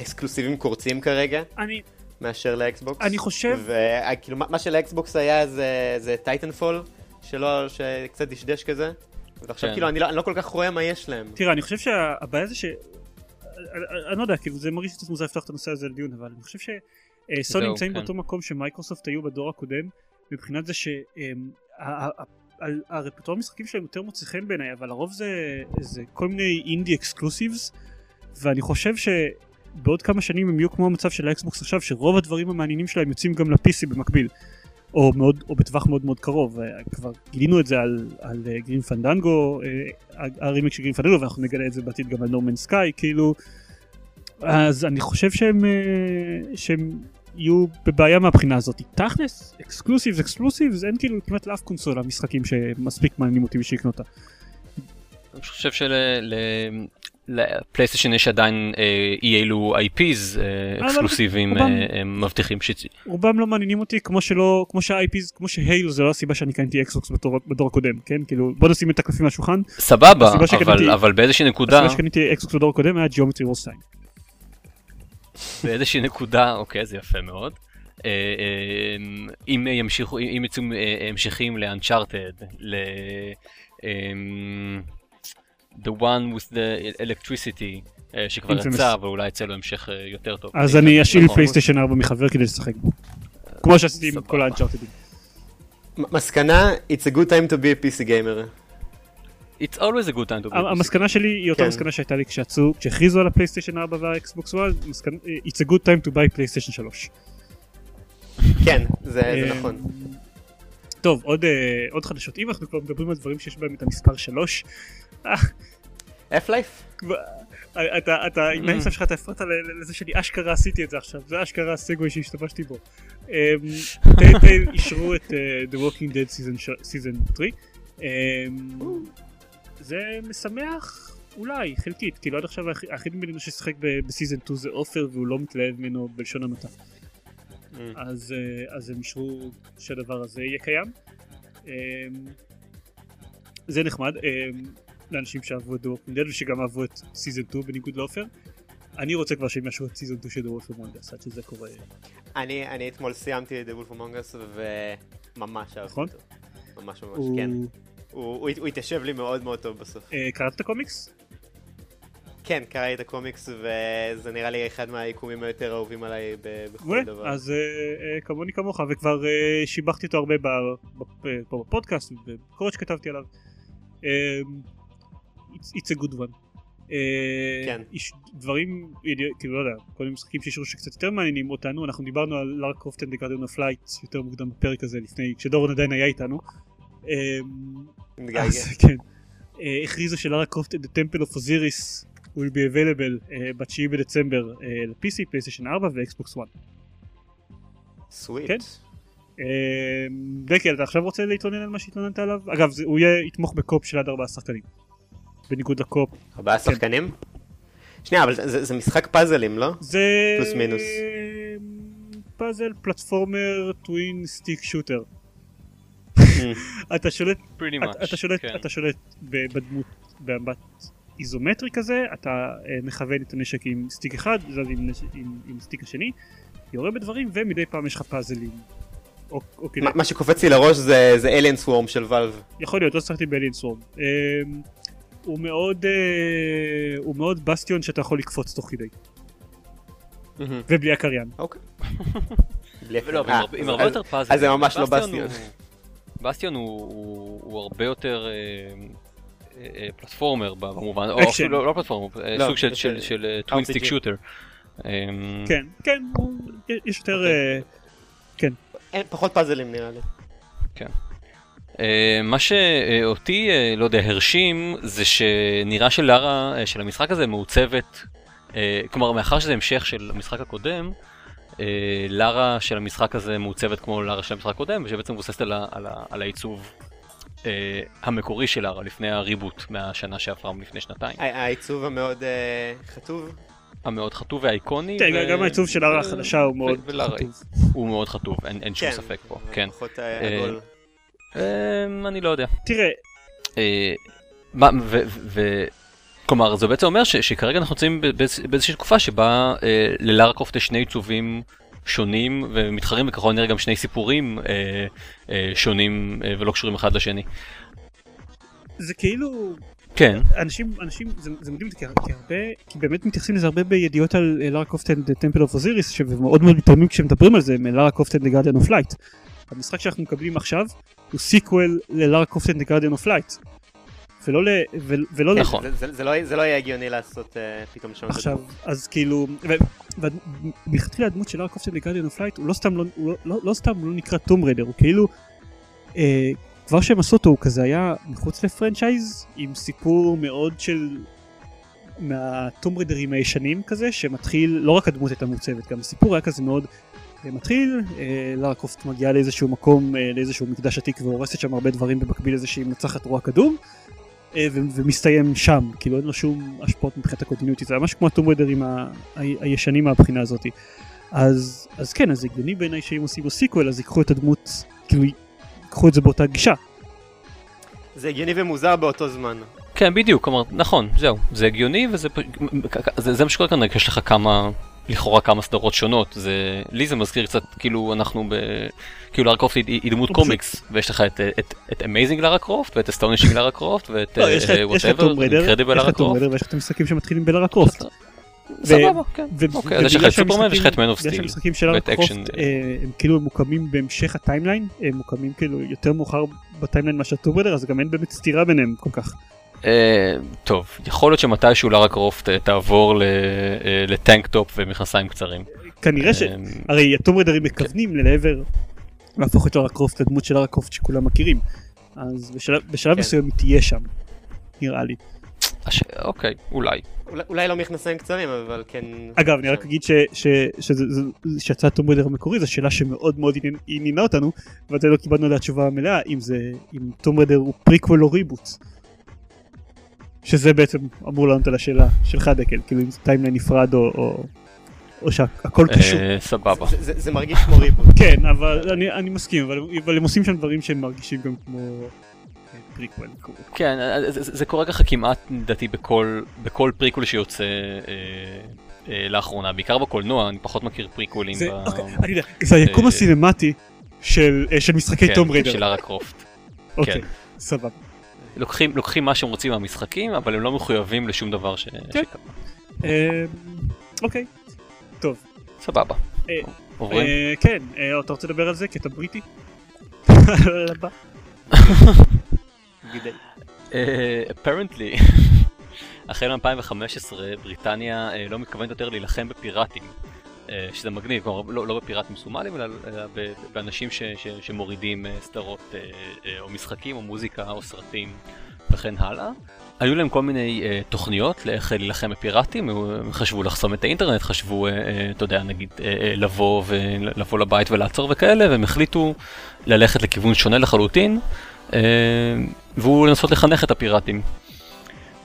exclusiveים קורצים כרגע,
אני,
מאשר לאקסבוקס.
אני חושב-
וכאילו, מה שלאקסבוקס היה זה, זה טייטנפול, שלא, שקצת דשדש כזה. ועכשיו
כן.
כאילו, אני לא, אני לא כל כך רואה מה יש להם.
תראה, אני חושב שהבעיה זה ש... אני- אני לא יודע, כאילו זה מרגיש קצת מוזר לפתוח את הנושא הזה לדיון, אבל אני חושב שסוני
זהו,
נמצאים
כן.
באותו מקום שמייקרוסופט היו בדור הקודם, מבחינת זה שהרפרטואר המשחקים שלהם יותר מוצא חן בעיניי, אבל לרוב זה זה כל מיני אינדי exclusives, ואני חושב שבעוד כמה שנים הם יהיו כמו המצב של האקסבוקס עכשיו, שרוב הדברים המעניינים שלהם יוצאים גם ל-PC במקביל. או, מאוד, או בטווח מאוד מאוד קרוב, אה, כבר גילינו את זה על, על אה, גרים פנדנגו, אה, הרימיק של גרים פנדנגו ואנחנו נגלה את זה בעתיד גם על נו מנס סקאי, כאילו, אז אני חושב שהם, אה, שהם יהיו בבעיה מהבחינה הזאת. תכלס, exclusive exclusive, אין כאילו כמעט לאף קונסולה משחקים שמספיק מעניינים אותי בשביל לקנות אותה.
אני חושב שלפלייסטיישן יש עדיין אה, אי אלו IPs אה, אקסקלוסיביים אה, אה, מבטיחים ש...
רובם לא מעניינים אותי כמו שלא, כמו שה-IPs, כמו שהיילו זה לא הסיבה שאני קניתי אקסבוקס בדור, הקודם, כן? כאילו, בוא נשים את הקלפים על השולחן.
סבבה, אבל, באיזושהי נקודה,
הסיבה שקניתי אקסבוקס בדור הקודם היה ג'יאומטרי וורס 2.
באיזושהי נקודה, אוקיי, זה יפה מאוד. אה, אה, אם ימשיכו, אם יצאו אה, המשכים ל-Uncharted, ל... The one with the electricity, שכבר. יצא, אבל אולי יצא לו המשך יותר טוב.
אז אני אשאיל
נכון.
פלייסטיישן 4 מחבר כדי לשחק בו. כמו שעשיתי עם. כל האנצ'ארטדים.
מסקנה, it's a good time to be a PC gamer.
It's always a good time to be.
המסקנה שלי היא אותה
כן.
מסקנה שהייתה לי כשעצו, כשהכריזו על הפלייסטיישן 4 והאקסבוקס 1, מסקנה- it's a good time to buy פלייסטיישן 3.
כן, זה
אה,
נכון.
טוב, עוד, אה, עוד חדשות. אם אנחנו כבר מדברים על דברים שיש בהם את המספר 3,
F-Life?
אתה, אתה, עם
Mm.
האמצע שלך אתה הפרעת לזה שאני אשכרה עשיתי את זה עכשיו, זה אשכרה הסגווי שהשתמשתי בו. טלטייל אישרו את אה, The Walking Dead Season 3. זה משמח אולי, חלקית, כאילו עד עכשיו היחיד- מבינינו ששיחק ב season 2 זה עופר והוא לא מתלהב ממנו בלשון המעטה.
Mm.
אז, אה, אז הם אישרו שהדבר הזה יהיה קיים. אמ, זה נחמד אמ, לאנשים שאהבו את The Walking Dead ושגם אהבו את season 2 בניגוד לעופר. אני רוצה כבר שהם יאשרו את season 2 של The Wolf Among Us עד שזה קורה.
אני אני אתמול סיימתי את The Wolf Among Us וממש אהבתי
נכון?
אותו. ממש ממש,
הוא-
כן. הוא התיישב לי מאוד מאוד טוב בסוף.
אה, קראת את הקומיקס?
כן, קראתי את הקומיקס וזה נראה לי אחד מהיקומים היותר אהובים עליי בכל דבר.
אז אה, אה, כמוני כמוך וכבר שיבחתי אותו הרבה פה בפודקאסט ובביקורת שכתבתי עליו. אה, It's a good one.
כן.
יש דברים, כאילו לא יודע, כל מיני משחקים שאישרו שקצת יותר מעניינים אותנו, אנחנו דיברנו על לארה קרופט אנד גארדיאן אוף לייט יותר מוקדם בפרק הזה לפני, כשדורון עדיין היה איתנו. כן, אה, הכריזו שלארה קרופט אנד טמפל אוף אוזיריס will be available אה, ב-9 בדצמבר ל-PC, פלייסטיישן 4 ואקסבוקס 1.
Sweet.
כן. דקל, אתה עכשיו רוצה להתלונן על מה שהתלוננת עליו? אגב, הוא יתמוך ב co-op של עד ארבעה שחקנים. בניגוד ל co-op.
ארבעה
כן.
שחקנים? שנייה, אבל זה זה משחק פאזלים, לא?
זה...
פלוס מינוס.
puzzle platformer twin stick shooter. אתה שולט
pretty
אתה-
much.
אתה שולט,
כן.
אתה שולט בדמות במבט איזומטרי כזה, אתה אה, מכוון את הנשק עם stick אחד, זז עם, עם, עם stick השני, יורה בדברים, ומדי פעם יש לך פאזלים או, או כדי...
מה- מה שקופץ לי לראש זה זה אליאן סווארם של ואלב.
יכול להיות, לא שחקתי באליאן סווארם. הוא מאוד, אה, הוא מאוד בסטיון שאתה יכול לקפוץ תוך כדי, ובלי הקריין.
אוקיי.
עם
אה,
הרבה- יותר פאזל.
אז זה ממש לא
בסטיון
בסטיון.
הוא- הוא- הוא הרבה יותר אה, אה, אה, platformer במובן, או. אפילו לא לא platformer, אה,
לא,
סוג של-
זה-
של- של twin stick
RPG.
shooter.
כן, כן, הוא- יש יותר...
אוקיי.
אה,
אין, פחות פאזלים נראה לי.
אה, מה שאותי, אה, לא יודע, הרשים, זה שנראה שלארה אה, של המשחק הזה מעוצבת, אה, כלומר, מאחר שזה המשך של המשחק הקודם, אה, לארה של המשחק הזה מעוצבת כמו לארה של המשחק הקודם, ושבעצם מבוססת על, ה- על, ה- על העיצוב אה, המקורי של לארה, לפני הריבוט מהשנה שעברה, לפני שנתיים.
העיצוב המאוד אה, חטוב.
המאוד חטוב והאיקוני.
כן,
ו-
גם העיצוב של הארה
ו-
החדשה הוא מאוד חטוב.
הוא מאוד חטוב, אין, אין שום
כן,
ספק פה, כן.
פחות אה,
אה,
עגול.
אה, אני לא יודע.
תראה,
אה, כלומר, זה בעצם אומר ש, שכרגע אנחנו נמצאים באיזושהי תקופה שבה אה, ללארה קרופט יש שני עיצובים שונים ומתחרים וככל הנראה גם שני סיפורים אה, אה, שונים אה, ולא קשורים אחד לשני.
זה כאילו...
כן,
אנשים, אנשים, זה, זה מדהים, כי, כי הרבה, כי באמת מתייחסים לזה הרבה בידיעות על לארה קרופט אנד טמפל אוף אוזיריס, שמאוד מאוד מתעלמים כשמדברים על זה, מלארה קרופט אנד גארדיאן אוף לייט. המשחק שאנחנו מקבלים עכשיו הוא sequel ללארה קרופט אנד גארדיאן אוף לייט. ולא ל... ו, ולא ל-
נכון.
זה- זה- זה לא- זה לא יהיה הגיוני לעשות אה, פתאום לשנות את
עכשיו. אז כאילו, ומלכתחילה הדמות של לארה קרופט אנד גארדיאן אוף לייט הוא לא סתם לא, הוא לא, לא, סתם הוא נקרא טום ריידר, הוא כאילו, אה, כבר שהם עשו אותו הוא כזה היה מחוץ לפרנצ'ייז עם סיפור מאוד של מהטום ריידרים הישנים כזה שמתחיל לא רק הדמות הייתה מוצבת גם הסיפור היה כזה מאוד אה, מתחיל אה, לארה קרופט מגיעה לאיזשהו מקום אה, לאיזשהו מקדש עתיק והורסת שם הרבה דברים במקביל לזה שהיא מנצחת רוע קדום אה, ומסתיים שם. כאילו אין לו שום השפעות מבחינת הקונטיניוטי. זה ממש כמו הטום ריידרים ה- ה- הישנים מהבחינה הזאתי אז אז כן אז הגיוני בעיניי שאם עושים לו sequel אז ייקחו את הדמות כאילו ייקחו את זה באותה גישה.
זה הגיוני ומוזר באותו זמן.
כן בדיוק, כלומר, נכון, זהו, זה הגיוני וזה זה, זה מה שקורה כאן, יש לך כמה, לכאורה כמה סדרות שונות, זה, לי זה מזכיר קצת, כאילו אנחנו ב... כאילו לארה קרופט היא, דמות קומיקס, ויש לך את, Amazing לארה קרופט, ואת Astonishing לארה קרופט, ואת אה,
ריידר, Incredible
לארה קרופט.
ויש לך את המשחקים שמתחילים בלארה קרופט.
סבבה, כן. אוקיי, אז יש לך את סופרמן ויש לך את of
בגלל
Steel.
שהמשחקים של לארה
ואת
קרופט. אה, הם כאילו מוקמים בהמשך הטיימליין, הם מוקמים כאילו יותר מאוחר בטיימליין מאשר ריידר אז גם אין באמת סתירה ביניהם כל כך.
אה, טוב, יכול להיות שמתישהו לארה קרופט אה, תעבור ל- אה, לטנק טופ ומכנסיים קצרים.
כנראה ש...
אה,
הרי הטום ריידרים מכוונים לעבר להפוך את לארה קרופט לדמות של לארה קרופט שכולם מכירים. אז בשלב,
כן.
מסוים היא תהיה שם, נראה לי.
אוקיי, אולי.
אולי- לא מכנסיים קצרים, אבל כן...
אגב, אני רק אגיד ש- ש- שזה- זה- שיצא טום ריידר המקורי זו שאלה שמאוד מאוד עניינה אותנו, ועדיין לא קיבלנו עליה תשובה מלאה אם טום ריידר הוא פריקוול או reboot. שזה בעצם אמור לענות על השאלה שלך דקל, כאילו אם זה timeline נפרד או, או, או שהכל קשור.
אה, סבבה.
זה- זה- זה מרגיש כמו reboot.
כן, אבל אני, אני מסכים, אבל, אבל הם עושים שם דברים שהם מרגישים גם כמו אה, פריקוול.
כן, אה, זה, זה זה קורה ככה כמעט לדעתי בכל, בכל פריקול שיוצא אה, אה, לאחרונה, בעיקר בקולנוע, אני פחות מכיר prequelים.
זה,
ב...
אוקיי, אני יודע, זה היקום
אה,
הסינמטי של, אה, של משחקי
כן,
טום ריידר.
של לארה קרופט.
אוקיי,
כן.
סבבה.
לוקחים, לוקחים מה שהם רוצים מהמשחקים, אבל הם לא מחויבים לשום דבר ש...
כן. אה, אוקיי, טוב.
סבבה.
אה,
עוברים?
אה, כן, אה, אתה רוצה לדבר על זה? כי אתה בריטי?
apparently, החל מ-2015 בריטניה לא מתכוונת יותר להילחם בפיראטים. אה, שזה מגניב, כלומר לא, לא בפיראטים סומליים אלא אלא באנשים ש, ש, שמורידים אה, סדרות אה, או משחקים או מוזיקה או סרטים וכן הלאה. היו להם כל מיני אה, תוכניות לאיך להילחם בפיראטים, הם חשבו לחסום את האינטרנט, חשבו, אה, אה, אתה יודע, נגיד אה, אה, לבוא ולבוא לבית ולעצור וכאלה, והם החליטו ללכת לכיוון שונה לחלוטין, אה, והוא לנסות לחנך את הפיראטים.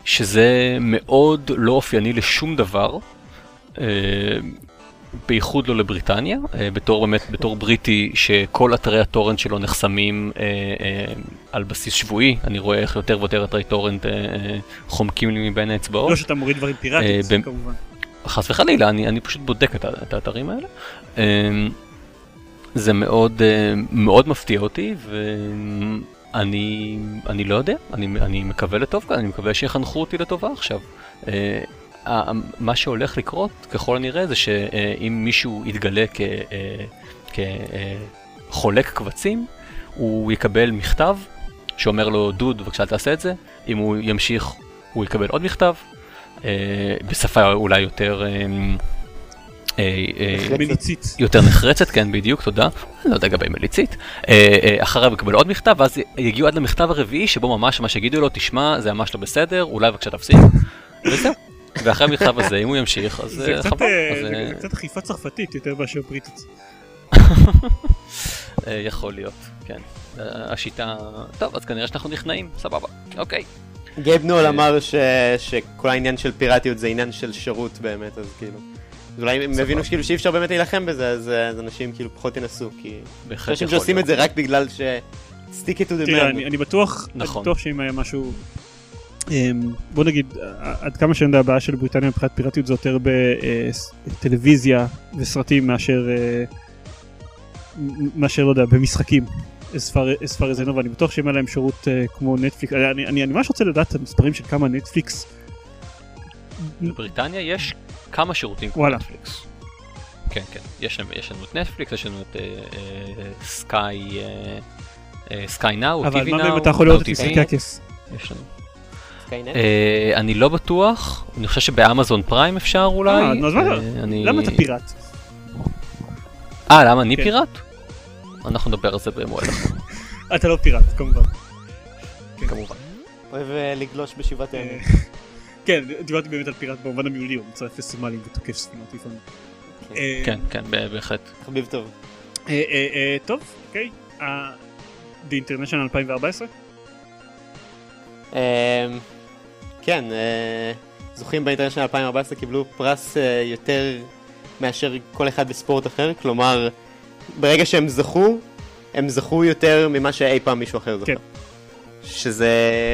שזה מאוד לא אופייני לשום דבר, אה, בייחוד לא לבריטניה, אה, בתור באמת, בתור בריטי שכל אתרי הטורנט שלו נחסמים אה, אה, על בסיס שבועי, אני רואה איך יותר ויותר אתרי טורנט אה, חומקים לי מבין האצבעות.
לא שאתה מוריד דברים פיראטיים,
במ-
כמובן.
חס וחלילה, אני, אני פשוט בודק את, את האתרים האלה. זה מאוד מאוד מפתיע אותי ואני אני לא יודע אני אני מקווה לטוב כאן אני מקווה שיחנכו אותי לטובה עכשיו. אה, מה שהולך לקרות ככל הנראה זה שאם מישהו יתגלה כחולק קבצים הוא יקבל מכתב שאומר לו דוד בבקשה תעשה את זה אם הוא ימשיך הוא יקבל עוד מכתב אה, בשפה אולי יותר. אה, אה, אה.
מליצית.
יותר נחרצת, כן, בדיוק, תודה. לא יודע לגבי מליצית. אה, אה, אחריו יקבל עוד מכתב, ואז יגיעו עד למכתב הרביעי, שבו ממש מה שיגידו לו, תשמע, זה ממש לא בסדר, אולי בבקשה תפסיק, וזהו. ואחרי המכתב הזה, אם הוא ימשיך, אז
זה
אה,
קצת,
חבל.
אה, זה
אה,
קצת אכיפה צרפתית יותר מאשר בריטית.
יכול להיות, כן. השיטה... טוב, אז כנראה שאנחנו נכנעים, סבבה. אוקיי.
גייב נול. אמר ש- שכל העניין של פיראטיות זה עניין של שירות באמת, אז כאילו. אז אולי הם. הבינו שאי אפשר באמת להילחם בזה, אז אז אנשים כאילו פחות ינסו, כי...
בהחלט
אנשים שעושים. את זה רק בגלל ש... stick it to the
תראה. אני אני בטוח, אני
נכון.
בטוח שאם היה משהו, בוא נגיד, ע- עד כמה שאני יודע, הבעיה של בריטניה מבחינת פיראטיות זה יותר בטלוויזיה וסרטים מאשר, אה, מאשר, לא יודע, במשחקים. I know, ואני בטוח שאם היה להם שירות אה, כמו נטפליקס, אני- ממש רוצה לדעת את המספרים של כמה נטפליקס,
בבריטניה יש כמה שירותים כמו. נטפליקס. כן, כן. יש לנו, יש לנו את נטפליקס, יש לנו את אה, אה, סקאי, אה, אה, סקאי נאו,
אבל
טיווי
מה
נאו,
באמת אתה יכול לראות את
נאו
משחקי. הכס?
יש לנו.
סקיינט?
אה, אני לא בטוח, אני חושב שבאמזון פריים אפשר אולי.
אה,
אה,
למה אתה פיראט?
אה, למה אני
כן.
פיראט? אנחנו נדבר על זה במועד אחר,
אתה לא פיראט, כמובן.
כמובן.
אוהב לגלוש בשבעת הימים.
כן, דיברתי באמת על פיראט במובן המילולי, הוא מצרף פסטימלים ותוקף ספינות לפעמים.
כן, כן, ב- בהחלט.
חביב טוב.
טוב, אוקיי. The International 2014?
כן, אה, זוכים באינטרנשיונל 2014 קיבלו פרס אה, יותר מאשר כל אחד בספורט אחר, כלומר, ברגע שהם זכו, הם זכו יותר ממה שאי פעם מישהו אחר זכה.
כן.
שזה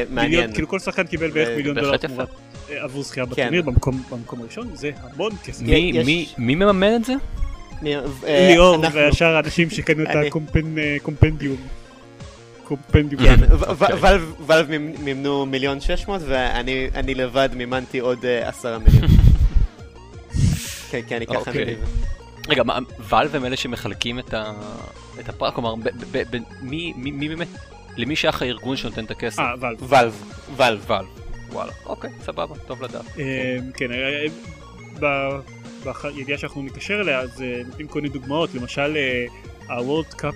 מעניין.
מיליון, כאילו כל שחקן קיבל בערך
זה
מיליון דולר. תמורת אה, עבור זכייה
כן.
בטורניר במקום במקום הראשון, זה המון כסף.
מי-
יש-
מי- מי מממן את זה?
מי-
ליאור
אנחנו.
והשאר האנשים שקנו את
אני.
קומפנדיום.
כן,
אוקיי.
ואלב- ואלב מימ- מימנו מיליון שש מאות ואני אני לבד מימנתי עוד אה, עשרה מיליון. כן, כן, אני ככה
אוקיי.
נדיב.
רגע, מה, ואלב הם אלה שמחלקים את ה- את הפרט, כלומר, מי באמת, למי שייך הארגון שנותן את הכסף?
אה, ואלב.
ואלב, ואלב.
ואלב. וואלה, אוקיי, סבבה, טוב לדעת.
אה, כן, אה, אה, ב- בידיעה שאנחנו נקשר אליה, אז נותנים כל מיני דוגמאות, למשל הוורד קאפ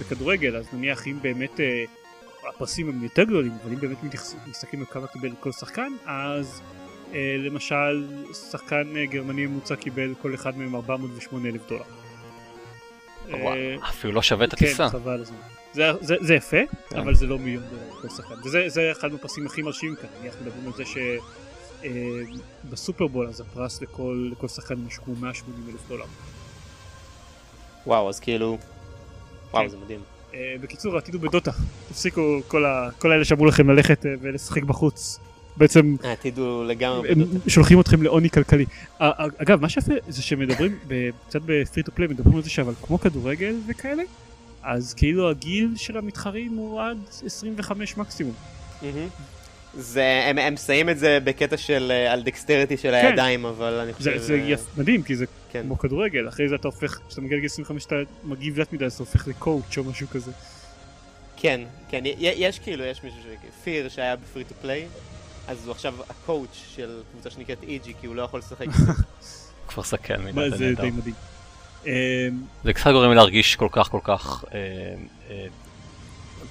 בכדורגל, אז נניח אם באמת אה, הפרסים הם יותר גדולים, אבל אם באמת מסתכלים על כמה קיבל כל שחקן, אז אה, למשל שחקן אה, גרמני ממוצע קיבל כל אחד מהם 408 אלף דולר.
אפילו לא שווה את
כן,
הטיסה.
חבל על הזמן. זה, זה, זה יפה,
כן.
אבל זה לא מיליון דולר כל שחקן. וזה זה אחד מהפרסים הכי מרשימים כאן. נניח מדברים על זה שבסופרבול אז הפרס לכל, לכל שחקן משהו כמו 180 אלף דולר.
וואו, אז כאילו... וואו,
כן.
זה מדהים.
אה, בקיצור, העתיד הוא בדוטה. תפסיקו כל, האלה שאמרו לכם ללכת אה, ולשחק בחוץ. בעצם
העתיד הוא לגמרי...
הם
בדוטה.
שולחים אתכם לעוני כלכלי. אה, אה, אגב, מה שיפה זה שמדברים, קצת בפרי טו פליי, מדברים על זה שאבל כמו כדורגל וכאלה, אז כאילו הגיל של המתחרים הוא עד 25 מקסימום.
זה, הם, הם שמים את זה בקטע של אה, על dexterity של
כן.
הידיים, אבל אני חושב...
זה, זה
אה,
יפ, מדהים כי זה
כן.
כמו כדורגל אחרי זה אתה הופך כשאתה מגיע לגיל 25 אתה מגיב לאט מדי אז אתה הופך ל coach או משהו כזה.
כן, כן, יש כאילו, יש מישהו ש... Fear שהיה ב Free to Play, אז הוא עכשיו ה coach של קבוצה שנקראת EG, כי הוא לא יכול לשחק.
כבר זקן מדי, זה
זה. די מדהים. אמ,
זה קצת גורם לי להרגיש כל כך כל כך... אה,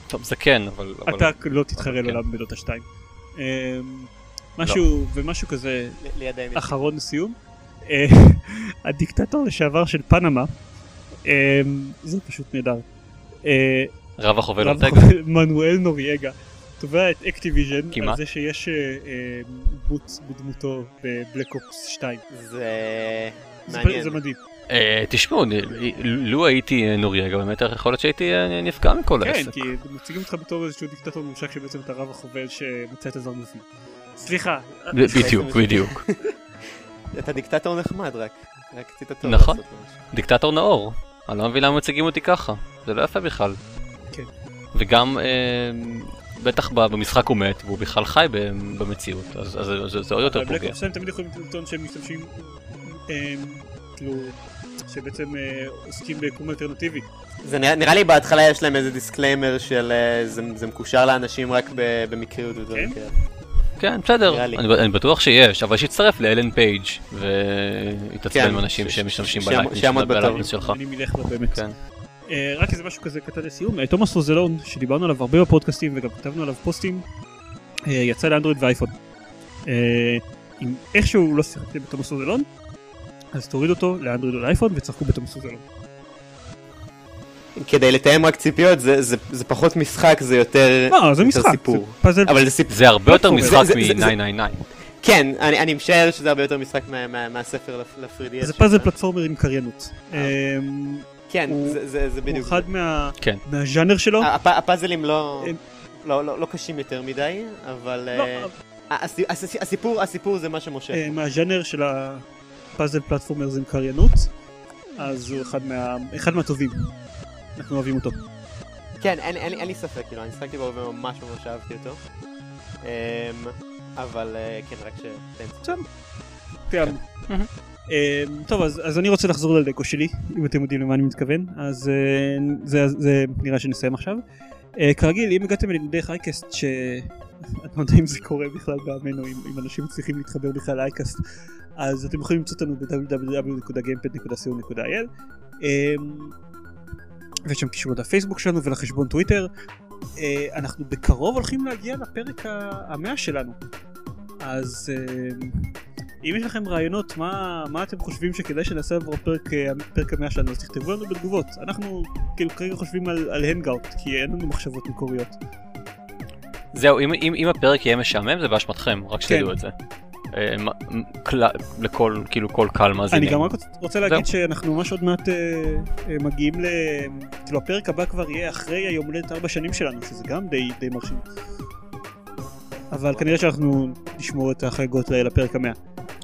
טוב, זה כן, אבל...
אתה לא תתחרה
אבל כן.
לעולם בדוטה 2. אמ, משהו ומשהו כזה. אחרון לסיום. אה, הדיקטטור לשעבר של פנמה אמ, זה פשוט נהדר. אה,
רב החובל אורטגה.
מנואל נורייגה תובע את אקטיביז'ן על. זה שיש אה, אה, בוט בדמותו בבלק אופס 2.
זה
זה
מעניין.
זה מדהים.
אה, תשמעו, לו הייתי אה, נורייגה, באמת יכול להיות שהייתי אה, נפגע מכל
כן,
העסק.
כי מציגים אותך בתור איזשהו דיקטטור מורשע כשבעצם אתה רב החובל שמצא את הזרנופים. סליחה,
ב- בדיוק, בדיוק.
אתה דיקטטור נחמד רק. רק רצית טוב
נכון. דיקטטור נאור. אני לא מבין למה מציגים אותי ככה, זה לא יפה בכלל.
כן.
וגם, בטח במשחק הוא מת, והוא בכלל חי ב- במציאות, אז אז זה- עוד יותר
אבל בלק
פוגע.
אופס הם תמיד יכולים לטעון שהם משתמשים, כאילו, שבעצם אה, עוסקים ביקום אלטרנטיבי.
זה נראה, נראה לי בהתחלה יש להם איזה disclaimer של אה, זה, זה מקושר לאנשים רק במקריות ודברים
כן?
כאלה.
כן, בסדר. אני אני בטוח שיש, אבל שיצטרף לאלן פייג' ויתעצבן
כן,
עם אנשים
ש-
שמשתמשים.
ב
likeness שלך.
אני מלך לה באמת.
כן.
אה, רק איזה משהו כזה קטן לסיום, Thomas Was Alone, שדיברנו עליו הרבה בפודקאסטים וגם כתבנו עליו פוסטים, אה, יצא לאנדרואיד ואייפון. אה, אם איכשהו לא שיחקתם בתומאס רוזלון, אז תורידו אותו לאנדרואיד ולאייפון וצחקו בתומאס רוזלון.
כדי לתאם רק ציפיות, זה, זה, זה פחות משחק, זה יותר,
לא, זה
יותר
משחק,
סיפור.
זה פאזל.
אבל זה סיפור.
זה הרבה יותר. משחק
זה- זה- זה-
מ-999.
כן, אני, אני משער שזה הרבה יותר משחק מה, מה, מהספר ל-3DS.
זה פאזל פלטפורמר עם קריינות.
אה.
אה,
כן,
הוא-
זה, זה, זה
הוא
בדיוק.
אחד מה-
כן.
מהז'אנר שלו.
הפ, הפאזלים לא,
הם-
לא, לא, לא קשים יותר מדי, אבל
לא,
הס- הסיפור, הסיפור זה מה שמושך.
אה, מהז'אנר של הפאזל פלטפורמר עם קריינות, אז הוא אחד מה- אחד מהטובים. אנחנו אוהבים אותו.
כן, אין, אין, אין לי ספק, כאילו, אני שחקתי בו וממש ממש אהבתי אותו. אמ, אבל אה, כן, רק שתן.
כן. אמ, טוב אז, אז אני רוצה לחזור ללגו שלי אם אתם יודעים למה אני מתכוון אז אה, זה, זה נראה שנסיים עכשיו. אה, כרגיל אם הגעתם אלינו דרך אייקסט שאני לא יודע אם זה קורה בכלל בעמנו אם, אם אנשים מצליחים להתחבר בכלל לאייקסט אז אתם יכולים למצוא אותנו ב-www.gamepad.co.il אמ, ויש שם קישור לפייסבוק שלנו ולחשבון טוויטר. אה, אנחנו בקרוב הולכים להגיע לפרק המאה שלנו אז אמ, אם יש לכם רעיונות מה, מה אתם חושבים שכדאי שנעשה עבור הפרק, אה, פרק המאה שלנו אז תכתבו לנו בתגובות אנחנו כאילו כרגע חושבים על, על הנגאוט כי אין לנו מחשבות מקוריות
זהו, אם- אם אם הפרק יהיה משעמם זה באשמתכם, רק שתדעו
כן.
את זה. אה, לכל, כאילו כל קהל מאזינים.
אני גם רק רוצה להגיד שאנחנו ממש עוד מעט אה, אה, מגיעים ל... כאילו הפרק הבא כבר יהיה אחרי היום הולדת ארבע שנים שלנו שזה גם די, די מרשים אבל כנראה שאנחנו נשמור את החגיגות לפרק המאה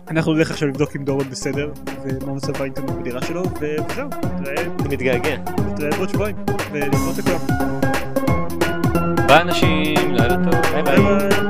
אנחנו נלך עכשיו לבדוק אם דורון בסדר ומה מצב האינטרנט בדירה שלו וזהו נתראה
מתגעגע.
נתראה בעוד שבועיים ולהתראות לכולם
ביי אנשים, לילה טוב.
ביי.
ביי